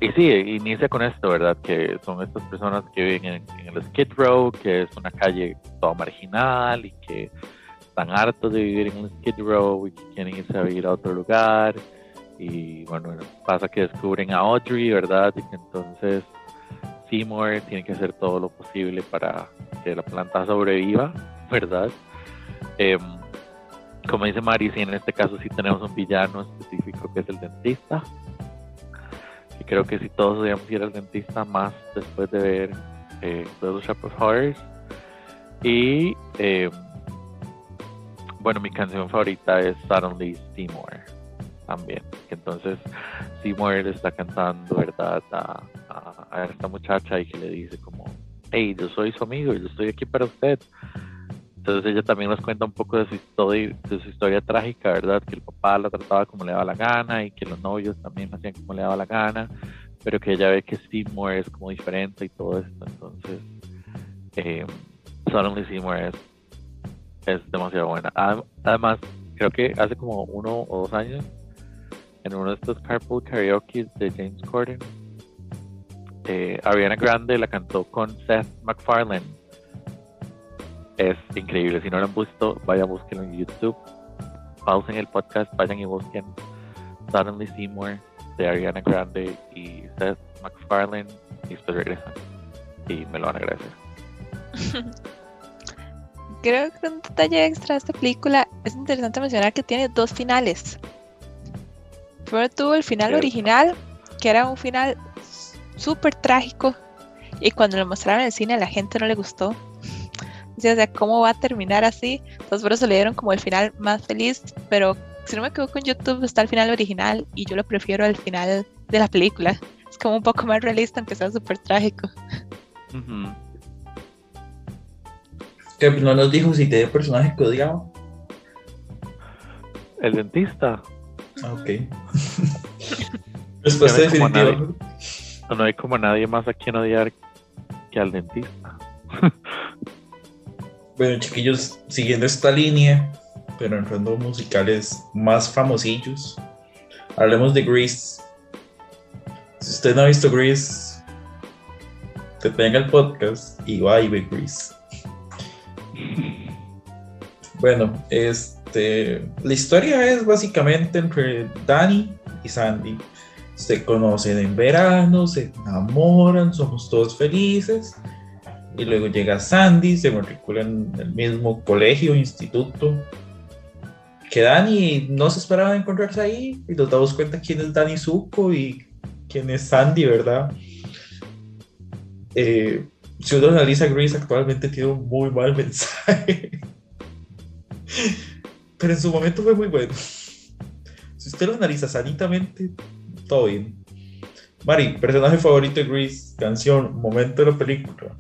y sí, inicia con esto, ¿verdad? Que son estas personas que viven en, el Skid Row, que es una calle toda marginal y que están hartos de vivir en el Skid Row y que quieren irse a vivir a otro lugar. Y bueno, pasa que descubren a Audrey, ¿verdad? Y que entonces Seymour tiene que hacer todo lo posible para que la planta sobreviva, ¿verdad? Eh, como dice Mari, sí, en este caso sí tenemos un villano específico que es el dentista. Y creo que si todos deberíamos ir al dentista más después de ver eh, Little Shop of Horrors. Y eh, bueno, mi canción favorita es Suddenly Seymour también. Entonces, Seymour le está cantando, ¿verdad? A, esta muchacha y que le dice como, hey, yo soy su amigo, yo estoy aquí para usted. Entonces ella también nos cuenta un poco de su historia, de su historia trágica, ¿verdad? Que el papá la trataba como le daba la gana y que los novios también hacían como le daba la gana, pero que ella ve que Seymour es como diferente y todo esto. Entonces, eh, Seymour es, es demasiado buena. Además, creo que hace como uno o dos años, en uno de estos Carpool Karaoke de James Corden, eh, Ariana Grande la cantó con Seth MacFarlane. Es increíble. Si no lo han visto, vayan a buscarlo en YouTube. Pausen el podcast, vayan y busquen Suddenly Seymour de Ariana Grande y Seth MacFarlane y después regresan. Y me lo van a agradecer. Creo que un detalle extra de esta película es interesante mencionar que tiene dos finales. Primero tuvo el final original, que era un final súper trágico y cuando lo mostraron en el cine a la gente no le gustó. O sea, ¿cómo va a terminar así? Entonces por eso le dieron como el final más feliz, pero si no me equivoco en YouTube está el final original y yo lo prefiero al final de la película. Es como un poco más realista, aunque sea súper trágico. Que no nos dijo si tiene personaje que odiaba. El dentista. Ah, ok. Respuesta definitiva. No hay como nadie más a quien odiar que al dentista. bueno, chiquillos, siguiendo esta línea, pero entrando musicales más famosillos, hablemos de Grease. Si usted no ha visto Grease, te tenga el podcast y va y ve Grease. Bueno, este, la historia es básicamente entre Danny y Sandy se conocen en verano, se enamoran, somos todos felices. Y luego llega Sandy, se matricula en el mismo colegio, instituto. Que Dani no se esperaba encontrarse ahí y nos damos cuenta quién es Dani Zuko y quién es Sandy, ¿verdad? Eh, si uno analiza Grace actualmente tiene un muy mal mensaje. Pero en su momento fue muy bueno. Si usted lo analiza sanitamente, todo bien. Mari, personaje favorito de Grease, canción, momento de la película.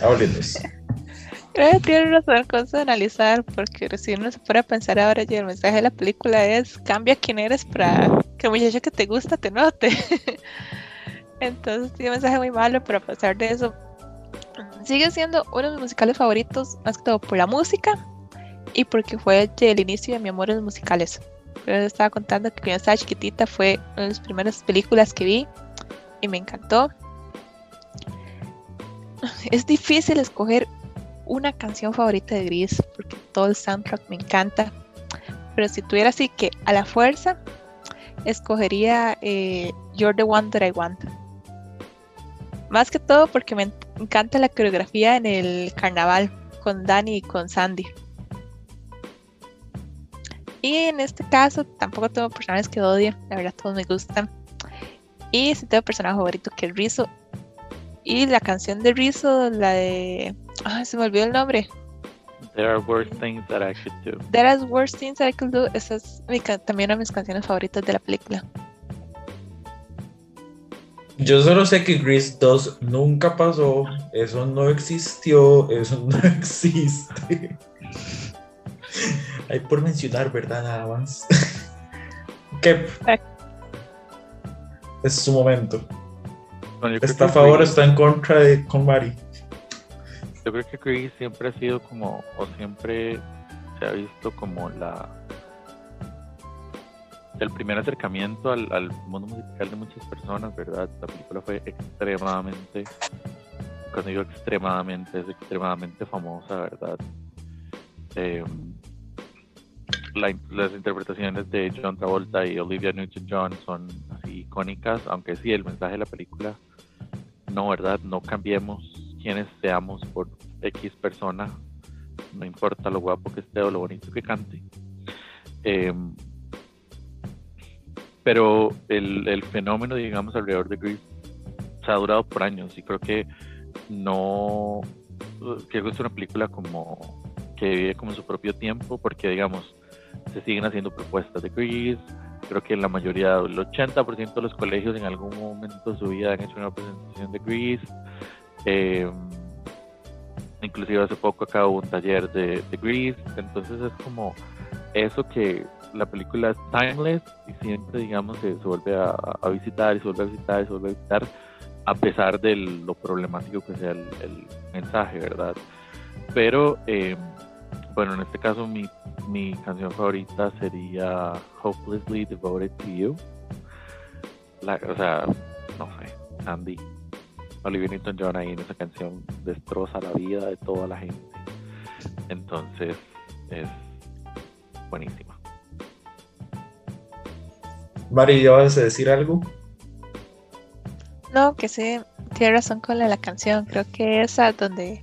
Háblenos. Creo que tiene razón cosa de analizar, porque si uno se fuera a pensar ahora, y el mensaje de la película es: cambia quién eres para que el muchacho que te gusta te note. Entonces, tiene un mensaje muy malo, pero a pesar de eso, sigue siendo uno de mis musicales favoritos, más que todo por la música y porque fue el inicio de mi amor en los musicales estaba contando que cuando estaba chiquitita fue una de las primeras películas que vi y me encantó. Es difícil escoger una canción favorita de Gris porque todo el soundtrack me encanta. Pero si tuviera así que a la fuerza, escogería eh, You're the One That I Want. Más que todo porque me encanta la coreografía en el carnaval con Danny y con Sandy. Y en este caso tampoco tengo personajes que odie, la verdad todos me gustan. Y sí tengo personaje favorito que es Rizzo. Y la canción de Rizzo, la de... Ay, se me olvidó el nombre. There are worse things that I could do. There are worse things that I could do. Esa es también una de mis canciones favoritas de la película. Yo solo sé que Grease 2 nunca pasó, eso no existió, eso no existe. Hay por mencionar, ¿verdad? Nada más. ¿Qué? Es su momento. ¿Está a favor o está en contra de con Mari? Yo creo que Chris siempre ha sido como, o siempre se ha visto como la el primer acercamiento al, al mundo musical de muchas personas, ¿verdad? La película fue extremadamente, cuando digo extremadamente, es extremadamente famosa, ¿verdad? Eh, las interpretaciones de John Travolta y Olivia Newton-John son así icónicas, aunque sí, el mensaje de la película, no, ¿verdad? No cambiemos quienes seamos por X persona, no importa lo guapo que esté o lo bonito que cante. Em, pero el, el, fenómeno, digamos, alrededor de Grease se ha durado por años y creo que no, que es una película como que vive como su propio tiempo, porque digamos, se siguen haciendo propuestas de Grease. Creo que la mayoría, el 80% de los colegios en algún momento de su vida han hecho una presentación de Grease. Eh, inclusive hace poco acabó un taller de, de Grease. Entonces es como eso que la película es timeless y siempre, digamos, se, vuelve a, visitar y se vuelve a visitar y se vuelve a visitar a pesar de lo problemático que sea el, mensaje, ¿verdad? Pero, eh, bueno, en este caso mi, mi canción favorita sería Hopelessly Devoted to You. o sea, no sé, Sandy, Olivia Newton-John ahí en esa canción destroza la vida de toda la gente. Entonces, es buenísima. Mari, ¿ya vas a decir algo? No, que sí, tiene razón con la, la canción. Creo que esa donde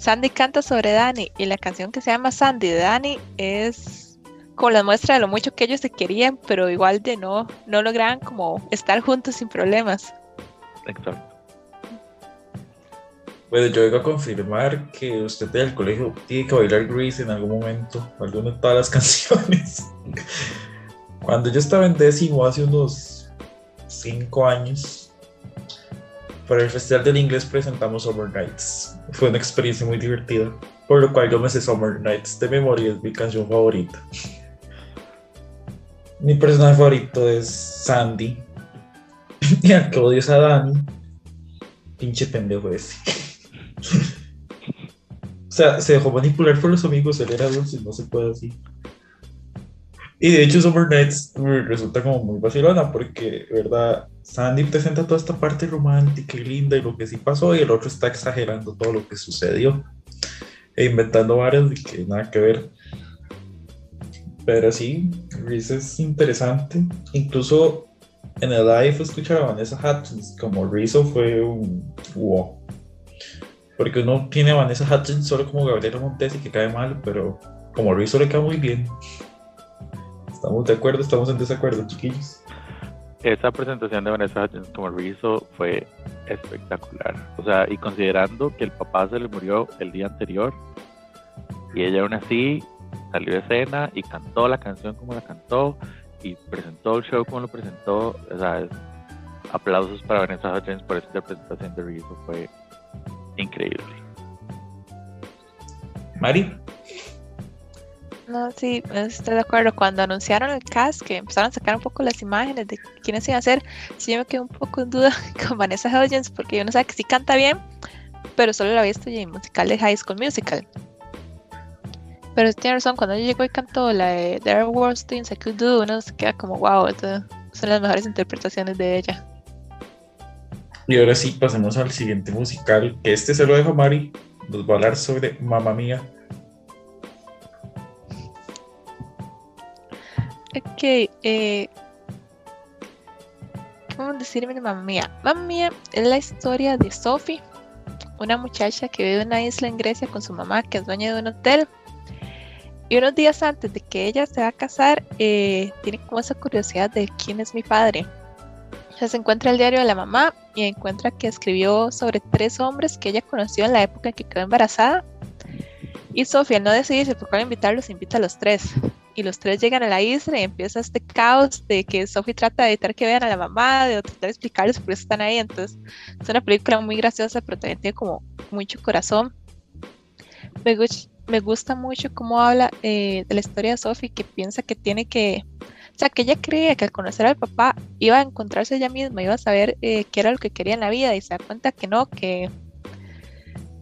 Sandy canta sobre Dani y la canción que se llama Sandy de Dani es como la muestra de lo mucho que ellos se querían, pero igual de no, no lograban como estar juntos sin problemas. Exacto. Bueno, yo vengo a confirmar que usted del colegio tiene que bailar Grease en algún momento, alguna de todas las canciones. Cuando yo estaba en décimo hace unos cinco años, para el Festival del Inglés presentamos Summer Nights. Fue una experiencia muy divertida, por lo cual yo me sé Summer Nights de memoria, es mi canción favorita. Mi personaje favorito es Sandy, y al que odio es a Dani. Pinche pendejo ese. o sea, se dejó manipular por los amigos, él era dulce, no se puede así. Y de hecho Summer resulta como muy vacilona porque, ¿verdad? Sandy presenta toda esta parte romántica y linda y lo que sí pasó y el otro está exagerando todo lo que sucedió e inventando varias de que nada que ver. Pero sí, Reese es interesante. Incluso en el live escuchar a Vanessa Hutchins como Rizzo fue un wow. Porque uno tiene a Vanessa Hutchins solo como Gabriela Montesi que cae mal, pero como Rizzo le cae muy bien. ¿Estamos de acuerdo? ¿Estamos en desacuerdo, chiquillos? Esa presentación de Vanessa Hutchins como Rizzo fue espectacular. O sea, y considerando que el papá se le murió el día anterior y ella aún así salió de escena y cantó la canción como la cantó y presentó el show como lo presentó. O sea, aplausos para Vanessa Hutchins por esa interpretación de Rizzo. Fue increíble. Mari. No, sí, estoy de acuerdo. Cuando anunciaron el cast, que empezaron a sacar un poco las imágenes de quiénes iban a ser, sí me quedé un poco en duda con Vanessa Hudgens, porque yo no sé que sí canta bien, pero solo la había visto en musical de High School Musical. Pero tiene razón, cuando ella llegó y cantó la de There Are Worse Things I Could Do, uno se queda como, wow, son las mejores interpretaciones de ella. Y ahora sí, pasemos al siguiente musical, que este se lo dejo a Mari, nos va a hablar sobre Mamma Mía. Ok, eh, ¿cómo decirme de Mamma Mía? Mamma Mía es la historia de Sophie, una muchacha que vive en una isla en Grecia con su mamá, que es dueña de un hotel. Y unos días antes de que ella se va a casar, eh, tiene como esa curiosidad de quién es mi padre se encuentra el diario de la mamá y encuentra que escribió sobre tres hombres que ella conoció en la época en que quedó embarazada. Y Sofía, al no decidirse por cuál invitarlos, invita a los tres. Y los tres llegan a la isla y empieza este caos de que Sophie trata de evitar que vean a la mamá, de tratar de explicarles por qué están ahí. Entonces, es una película muy graciosa, pero también tiene como mucho corazón. Me, gusta mucho cómo habla eh, de la historia de Sophie, que piensa que tiene que sea, que ella creía que al conocer al papá iba a encontrarse ella misma, iba a saber eh, qué era lo que quería en la vida y se da cuenta que no, que,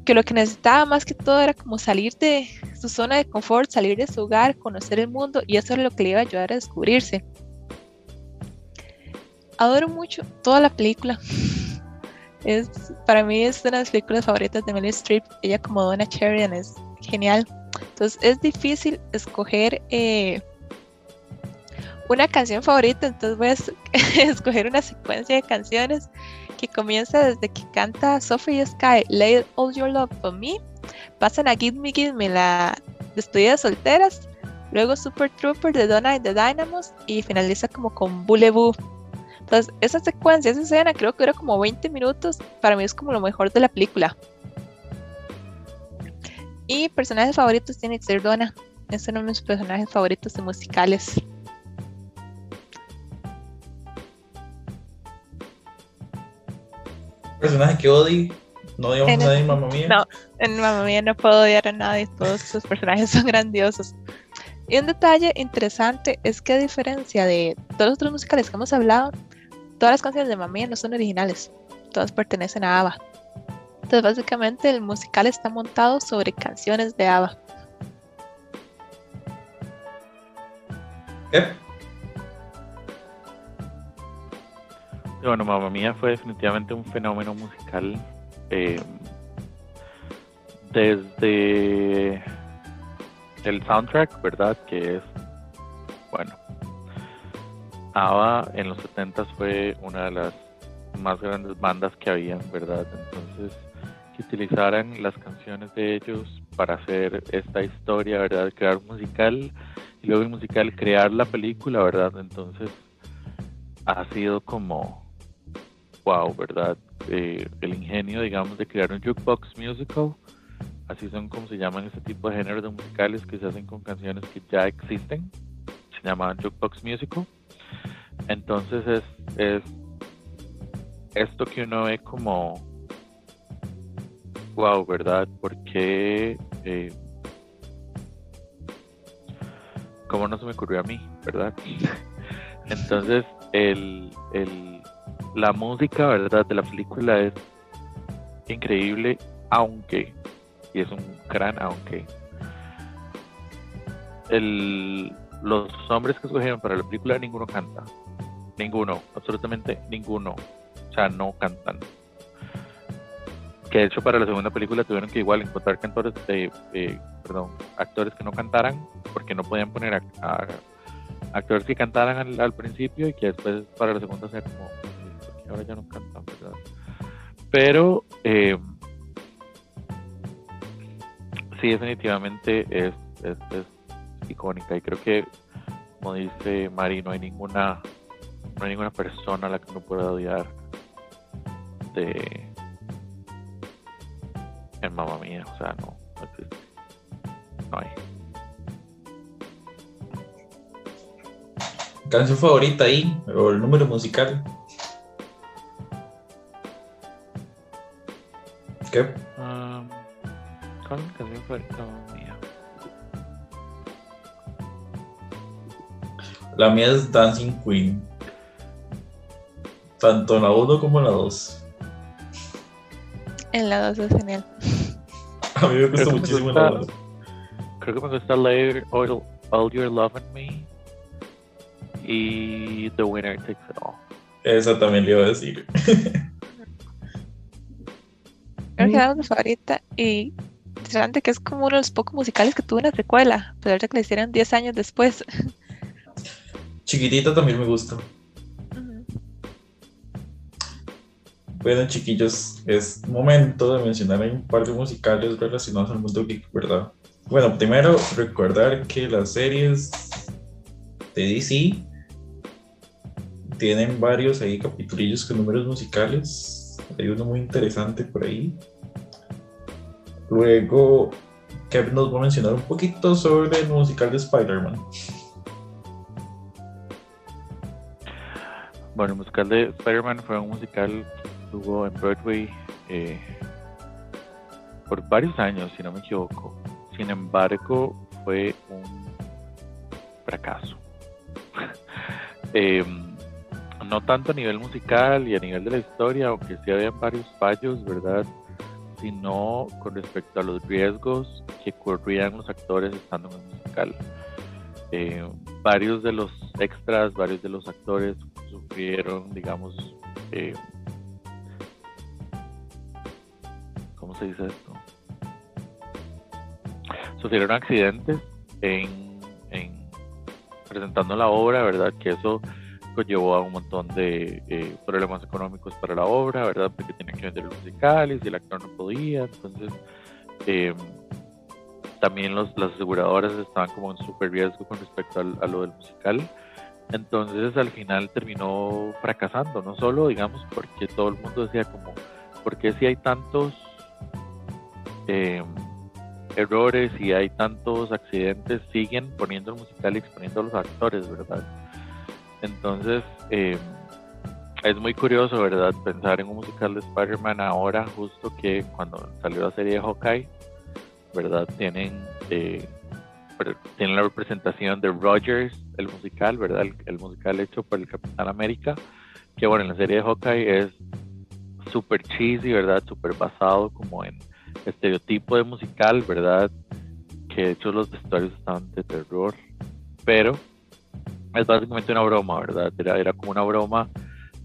que lo que necesitaba más que todo era como salir de su zona de confort, salir de su hogar, conocer el mundo y eso era lo que le iba a ayudar a descubrirse. Adoro mucho toda la película. Es, para mí es una de las películas favoritas de Meryl Streep. Ella como Donna Sheridan es genial. Entonces es difícil escoger eh, una canción favorita, entonces voy a escoger una secuencia de canciones que comienza desde que canta Sophie Sky, Lay All Your Love For Me, pasan a Give Me Give Me la despedida de solteras, luego Super Trooper de Donna y the Dynamos y finaliza como con Boulevou. Entonces, esa secuencia, esa escena creo que dura como 20 minutos, para mí es como lo mejor de la película. Y personajes favoritos tiene que ser Donna. Es uno de mis personajes favoritos de musicales. Personaje que odie. No digamos En a nadie, mamá mía. No, en Mamma Mía no puedo odiar a nadie, todos sus personajes son grandiosos. Y un detalle interesante es que a diferencia de todos los otros musicales que hemos hablado, todas las canciones de Mamma Mía no son originales, todas pertenecen a ABBA. Entonces básicamente el musical está montado sobre canciones de ABBA. Bueno, Mamma Mía fue definitivamente un fenómeno musical. Eh, desde el soundtrack, ¿verdad? Que es, bueno, ABBA en los 70 fue una de las más grandes bandas que habían, ¿verdad? Entonces, que utilizaran las canciones de ellos para hacer esta historia, ¿verdad? Crear musical y luego el musical crear la película, ¿verdad? Entonces, ha sido como wow, ¿verdad? Eh, el ingenio, digamos, de crear un jukebox musical, así son como se llaman este tipo de géneros de musicales que se hacen con canciones que ya existen, se llaman jukebox musical. Entonces es, es esto que uno ve como wow, ¿verdad? Porque eh, ¿cómo no se me ocurrió a mí, verdad? Entonces, el, el, la música, ¿verdad? De la película es increíble, aunque, y es un gran aunque, el, los hombres que escogieron para la película, ninguno canta. Ninguno, absolutamente ninguno. O sea, no cantan. Que de hecho para la segunda película tuvieron que igual encontrar cantores, eh, eh, perdón, actores que no cantaran, porque no podían poner actores que cantaran al, al, principio y que después para la segunda sea como ahora ya no cantan verdad. Pero eh, sí definitivamente es, es, icónica. Y creo que como dice Mari no hay ninguna no hay ninguna persona a la que no pueda odiar de en mamá mía o sea no no existe. No hay. Canción favorita ahí, o el número musical. ¿Qué? Um, ¿Cuál canción favorita mía? La mía es Dancing Queen. Tanto la 1 como la 2. En la 2 es genial. A mí me gusta Creo que me muchísimo gusta- la 2. Creo que me gusta Layer All, All Your Love in Me y The Winner Takes It All. Esa también le iba a decir. Creo que era mi favorita y interesante que es como uno de los pocos musicales que tuvo una secuela, a pesar de que la hicieron 10 años después. Chiquitita también me gusta. Bueno, chiquillos, es momento de mencionar un par de musicales relacionados al mundo geek, ¿verdad? Bueno, primero recordar que las series de DC tienen varios ahí capitulillos con números musicales. Hay uno muy interesante por ahí. Luego, Kevin nos va a mencionar un poquito sobre el musical de Spider-Man. Bueno, el musical de Spider-Man fue un musical que estuvo en Broadway eh, por varios años, si no me equivoco. Sin embargo, fue un fracaso. Eh, no tanto a nivel musical y a nivel de la historia, aunque sí habían varios fallos, ¿verdad? Sino con respecto a los riesgos que corrían los actores estando en el musical. Eh, varios de los extras, varios de los actores sufrieron, digamos, eh, ¿cómo se dice esto? Sufrieron accidentes en, en presentando la obra, ¿verdad? Que eso conllevó a un montón de eh, problemas económicos para la obra, ¿verdad? Porque tenían que vender los musicales y el actor no podía, entonces eh, también los, las aseguradoras estaban como en súper riesgo con respecto al- a lo del musical. Entonces al final terminó fracasando, no solo digamos porque todo el mundo decía como, ¿por qué si hay tantos eh, errores y hay tantos accidentes, siguen poniendo el musical y exponiendo a los actores, ¿verdad? Entonces, eh, es muy curioso, ¿verdad? Pensar en un musical de Spider-Man ahora, justo que cuando salió la serie de Hawkeye, ¿verdad? Tienen, eh, tienen la representación de Rogers, el musical, ¿verdad? El, musical hecho por el Capitán América, que bueno, en la serie de Hawkeye es súper cheesy, ¿verdad? Súper basado como en estereotipo de musical, ¿verdad? Que de hecho los vestuarios estaban de terror, pero es básicamente una broma, ¿verdad? Era, era como una broma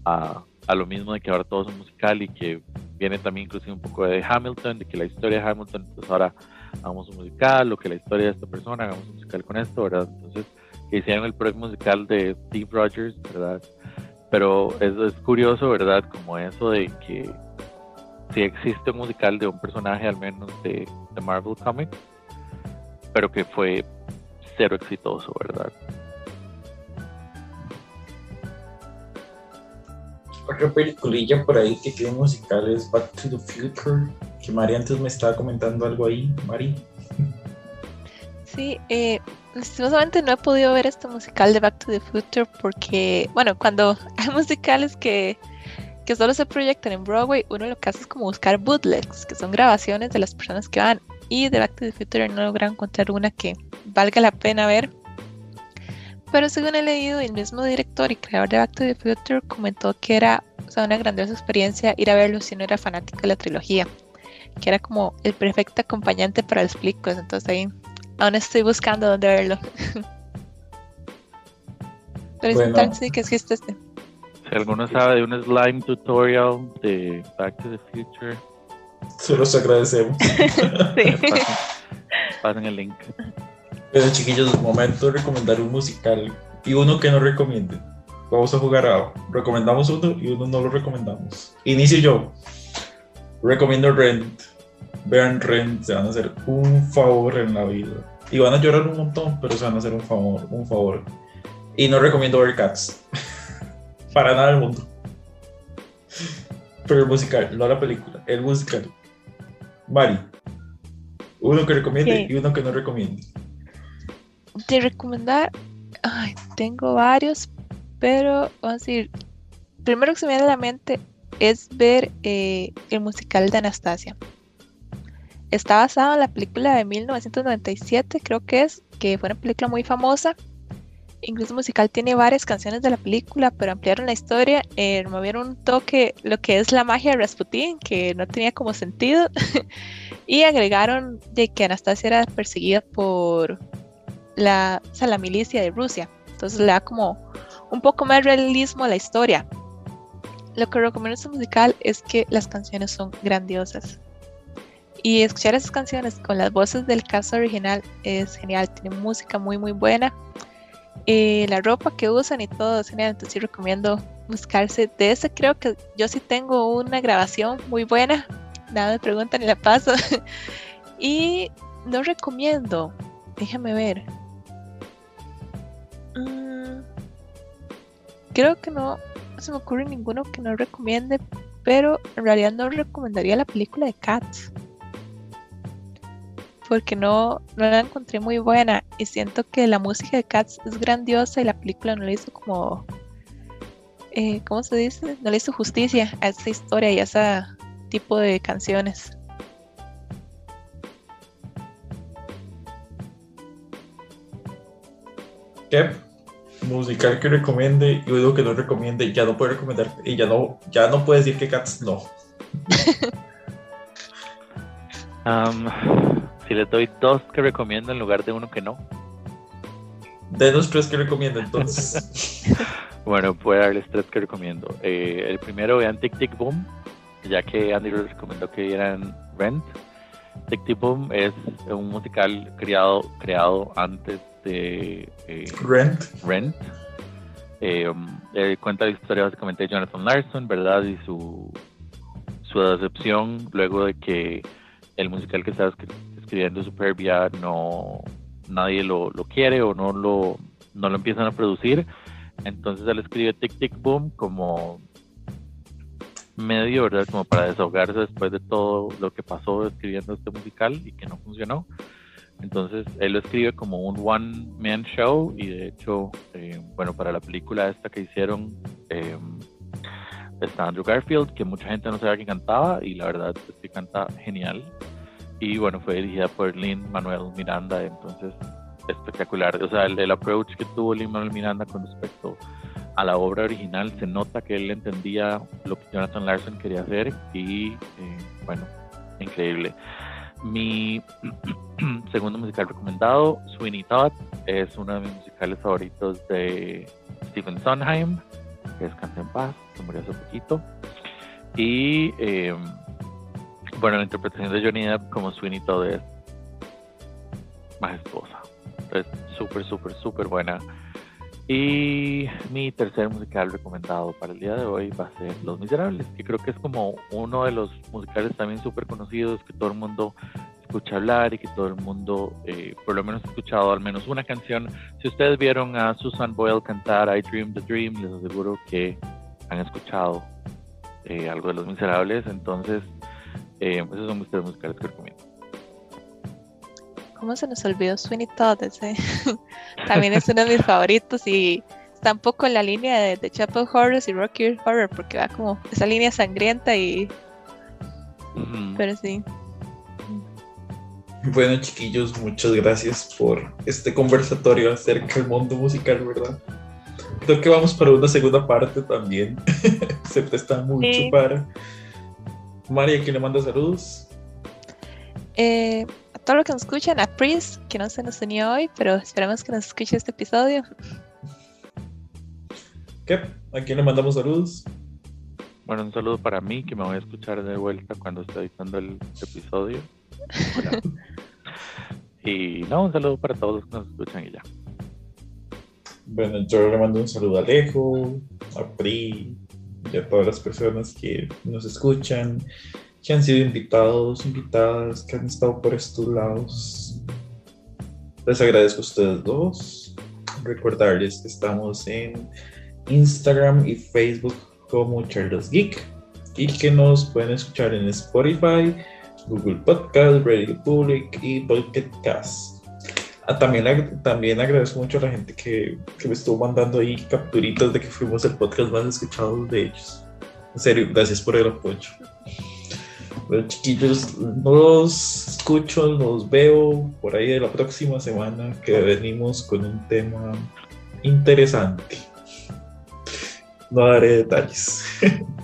a, a, lo mismo de que ahora todo es un musical y que viene también inclusive un poco de Hamilton, de que la historia de Hamilton, pues ahora hagamos un musical, o que la historia de esta persona, hagamos un musical con esto, ¿verdad? Entonces, que hicieron el proyecto musical de Steve Rogers, ¿verdad? Pero es, es curioso, ¿verdad? Como eso de que si existe un musical de un personaje al menos de, de Marvel Comics, pero que fue cero exitoso, ¿verdad? Otra peliculilla por ahí que tiene musical es Back to the Future, que Mari antes me estaba comentando algo ahí, Mari. Sí, eh, no he podido ver este musical de Back to the Future porque, bueno, cuando hay musicales que, que solo se proyectan en Broadway, uno lo que hace es como buscar bootlegs, que son grabaciones de las personas que van, y de Back to the Future no logran encontrar una que valga la pena ver pero según he leído, el mismo director y creador de Back to the Future comentó que era una grandiosa experiencia ir a verlo si no era fanático de la trilogía, que era como el perfecto acompañante para los películas, entonces ahí aún estoy buscando dónde verlo. pero bueno. tal sí que existe este. Si alguno sabe de un slime tutorial de Back to the Future, se los agradecemos. sí. pasen el link. Pero chiquillos, momento de recomendar un musical y uno que no recomiende. Vamos a jugar a recomendamos uno y uno no lo recomendamos. Inicio yo. Recomiendo Rent. Vean Rent, se van a hacer un favor en la vida. Y van a llorar un montón, pero se van a hacer un favor, un favor. Y no recomiendo ver Cats. Para nada del mundo. Pero el musical, no la película, el musical. Mari. Uno que recomiende y uno que no recomiende de recomendar, ay, tengo varios, pero vamos a decir, primero que se me viene a la mente es ver eh, el musical de Anastasia. Está basado en la película de 1997, creo que es, que fue una película muy famosa. Incluso el musical tiene varias canciones de la película, pero ampliaron la historia, eh, movieron un toque lo que es la magia de Rasputin, que no tenía como sentido, y agregaron de que Anastasia era perseguida por la, milicia de Rusia. Entonces le da como un poco más realismo a la historia. Lo que recomiendo este musical es que las canciones son grandiosas. Y escuchar esas canciones con las voces del cast original es genial. Tiene música muy, muy buena. Eh, la ropa que usan y todo es genial. Entonces sí recomiendo buscarse. De ese creo que yo sí tengo una grabación muy buena. Nada me preguntan y la paso. y no recomiendo. Déjame ver. Mm, creo que no se me ocurre ninguno que no recomiende, pero en realidad no recomendaría la película de Cats. Porque no, no la encontré muy buena y siento que la música de Cats es grandiosa y la película no le hizo como, eh, ¿cómo se dice? No le hizo justicia a esa historia y a ese tipo de canciones. Musical que recomiende y uno que no recomiende, ya no puede recomendar y ya no, ya no puede decir que Cats no. si le doy dos que recomiendo en lugar de uno que no. Denos tres que recomiendo entonces. bueno, puedo darles tres que recomiendo. Eh, el primero, vean Tic Tic Boom, ya que Andy les recomendó que vieran Rent. Tic Tic Boom es un musical creado, creado antes de eh, Rent. Rent. Eh, um, cuenta la historia básicamente de Jonathan Larson, ¿verdad? Y su, su decepción luego de que el musical que estaba escribiendo Superbia no nadie lo, lo, quiere o no lo, no lo empiezan a producir. Entonces él escribe Tic Tic Boom como medio, ¿verdad? Como para desahogarse después de todo lo que pasó escribiendo este musical y que no funcionó. Entonces él lo escribe como un one man show y de hecho, eh, bueno, para la película esta que hicieron eh, está Andrew Garfield, que mucha gente no sabía que cantaba y la verdad es que canta genial. Y bueno, fue dirigida por Lin Manuel Miranda, entonces espectacular. O sea, el, el approach que tuvo Lin Manuel Miranda con respecto a la obra original se nota que él entendía lo que Jonathan Larson quería hacer y eh, bueno, increíble. Mi segundo musical recomendado, Sweeney Todd, es uno de mis musicales favoritos de Stephen Sondheim, que es Canta en Paz, que murió hace poquito. Y em, bueno, la interpretación de Johnny Depp como Sweeney Todd es majestuosa. Es súper, súper, súper buena. Y mi tercer musical recomendado para el día de hoy va a ser Los Miserables, que creo que es como uno de los musicales también súper conocidos que todo el mundo escucha hablar y que todo el mundo, eh, por lo menos, ha escuchado al menos una canción. Si ustedes vieron a Susan Boyle cantar I Dream the Dream, les aseguro que han escuchado eh, algo de Los Miserables. Entonces, eh, esos son mis tres musicales que recomiendo. ¿Cómo se nos olvidó Sweeney Todd? Ese? También es uno de mis favoritos y está un poco en la línea de, de Chapel Horrors y Rocky Horror porque va como esa línea sangrienta y... Pero sí. Bueno, chiquillos, muchas gracias por este conversatorio acerca del mundo musical, ¿verdad? Creo que vamos para una segunda parte también. Se presta mucho Sí. para. María, ¿quién le manda saludos? Eh, todos los que nos escuchan, a Pris, que no se nos unió hoy, pero esperamos que nos escuche este episodio. ¿Qué? ¿A quién le mandamos saludos? Bueno, un saludo para mí, que me voy a escuchar de vuelta cuando esté editando el episodio. Hola. y no, un saludo para todos los que nos escuchan y ya. Bueno, yo le mando un saludo a Alejo, a Pri y a todas las personas que nos escuchan, que han sido invitados, invitadas, que han estado por estos lados. Les agradezco a ustedes dos. Recordarles que estamos en Instagram y Facebook como Charles Geek y que nos pueden escuchar en Spotify, Google Podcast, Radio Public y Pocket Cast. Ah, también, también agradezco mucho a la gente que, que me estuvo mandando ahí capturitas de que fuimos el podcast más escuchado de ellos. En serio, gracias por el apoyo. Bueno, chiquillos, los escucho, los veo por ahí de la próxima semana que venimos con un tema interesante. No daré detalles.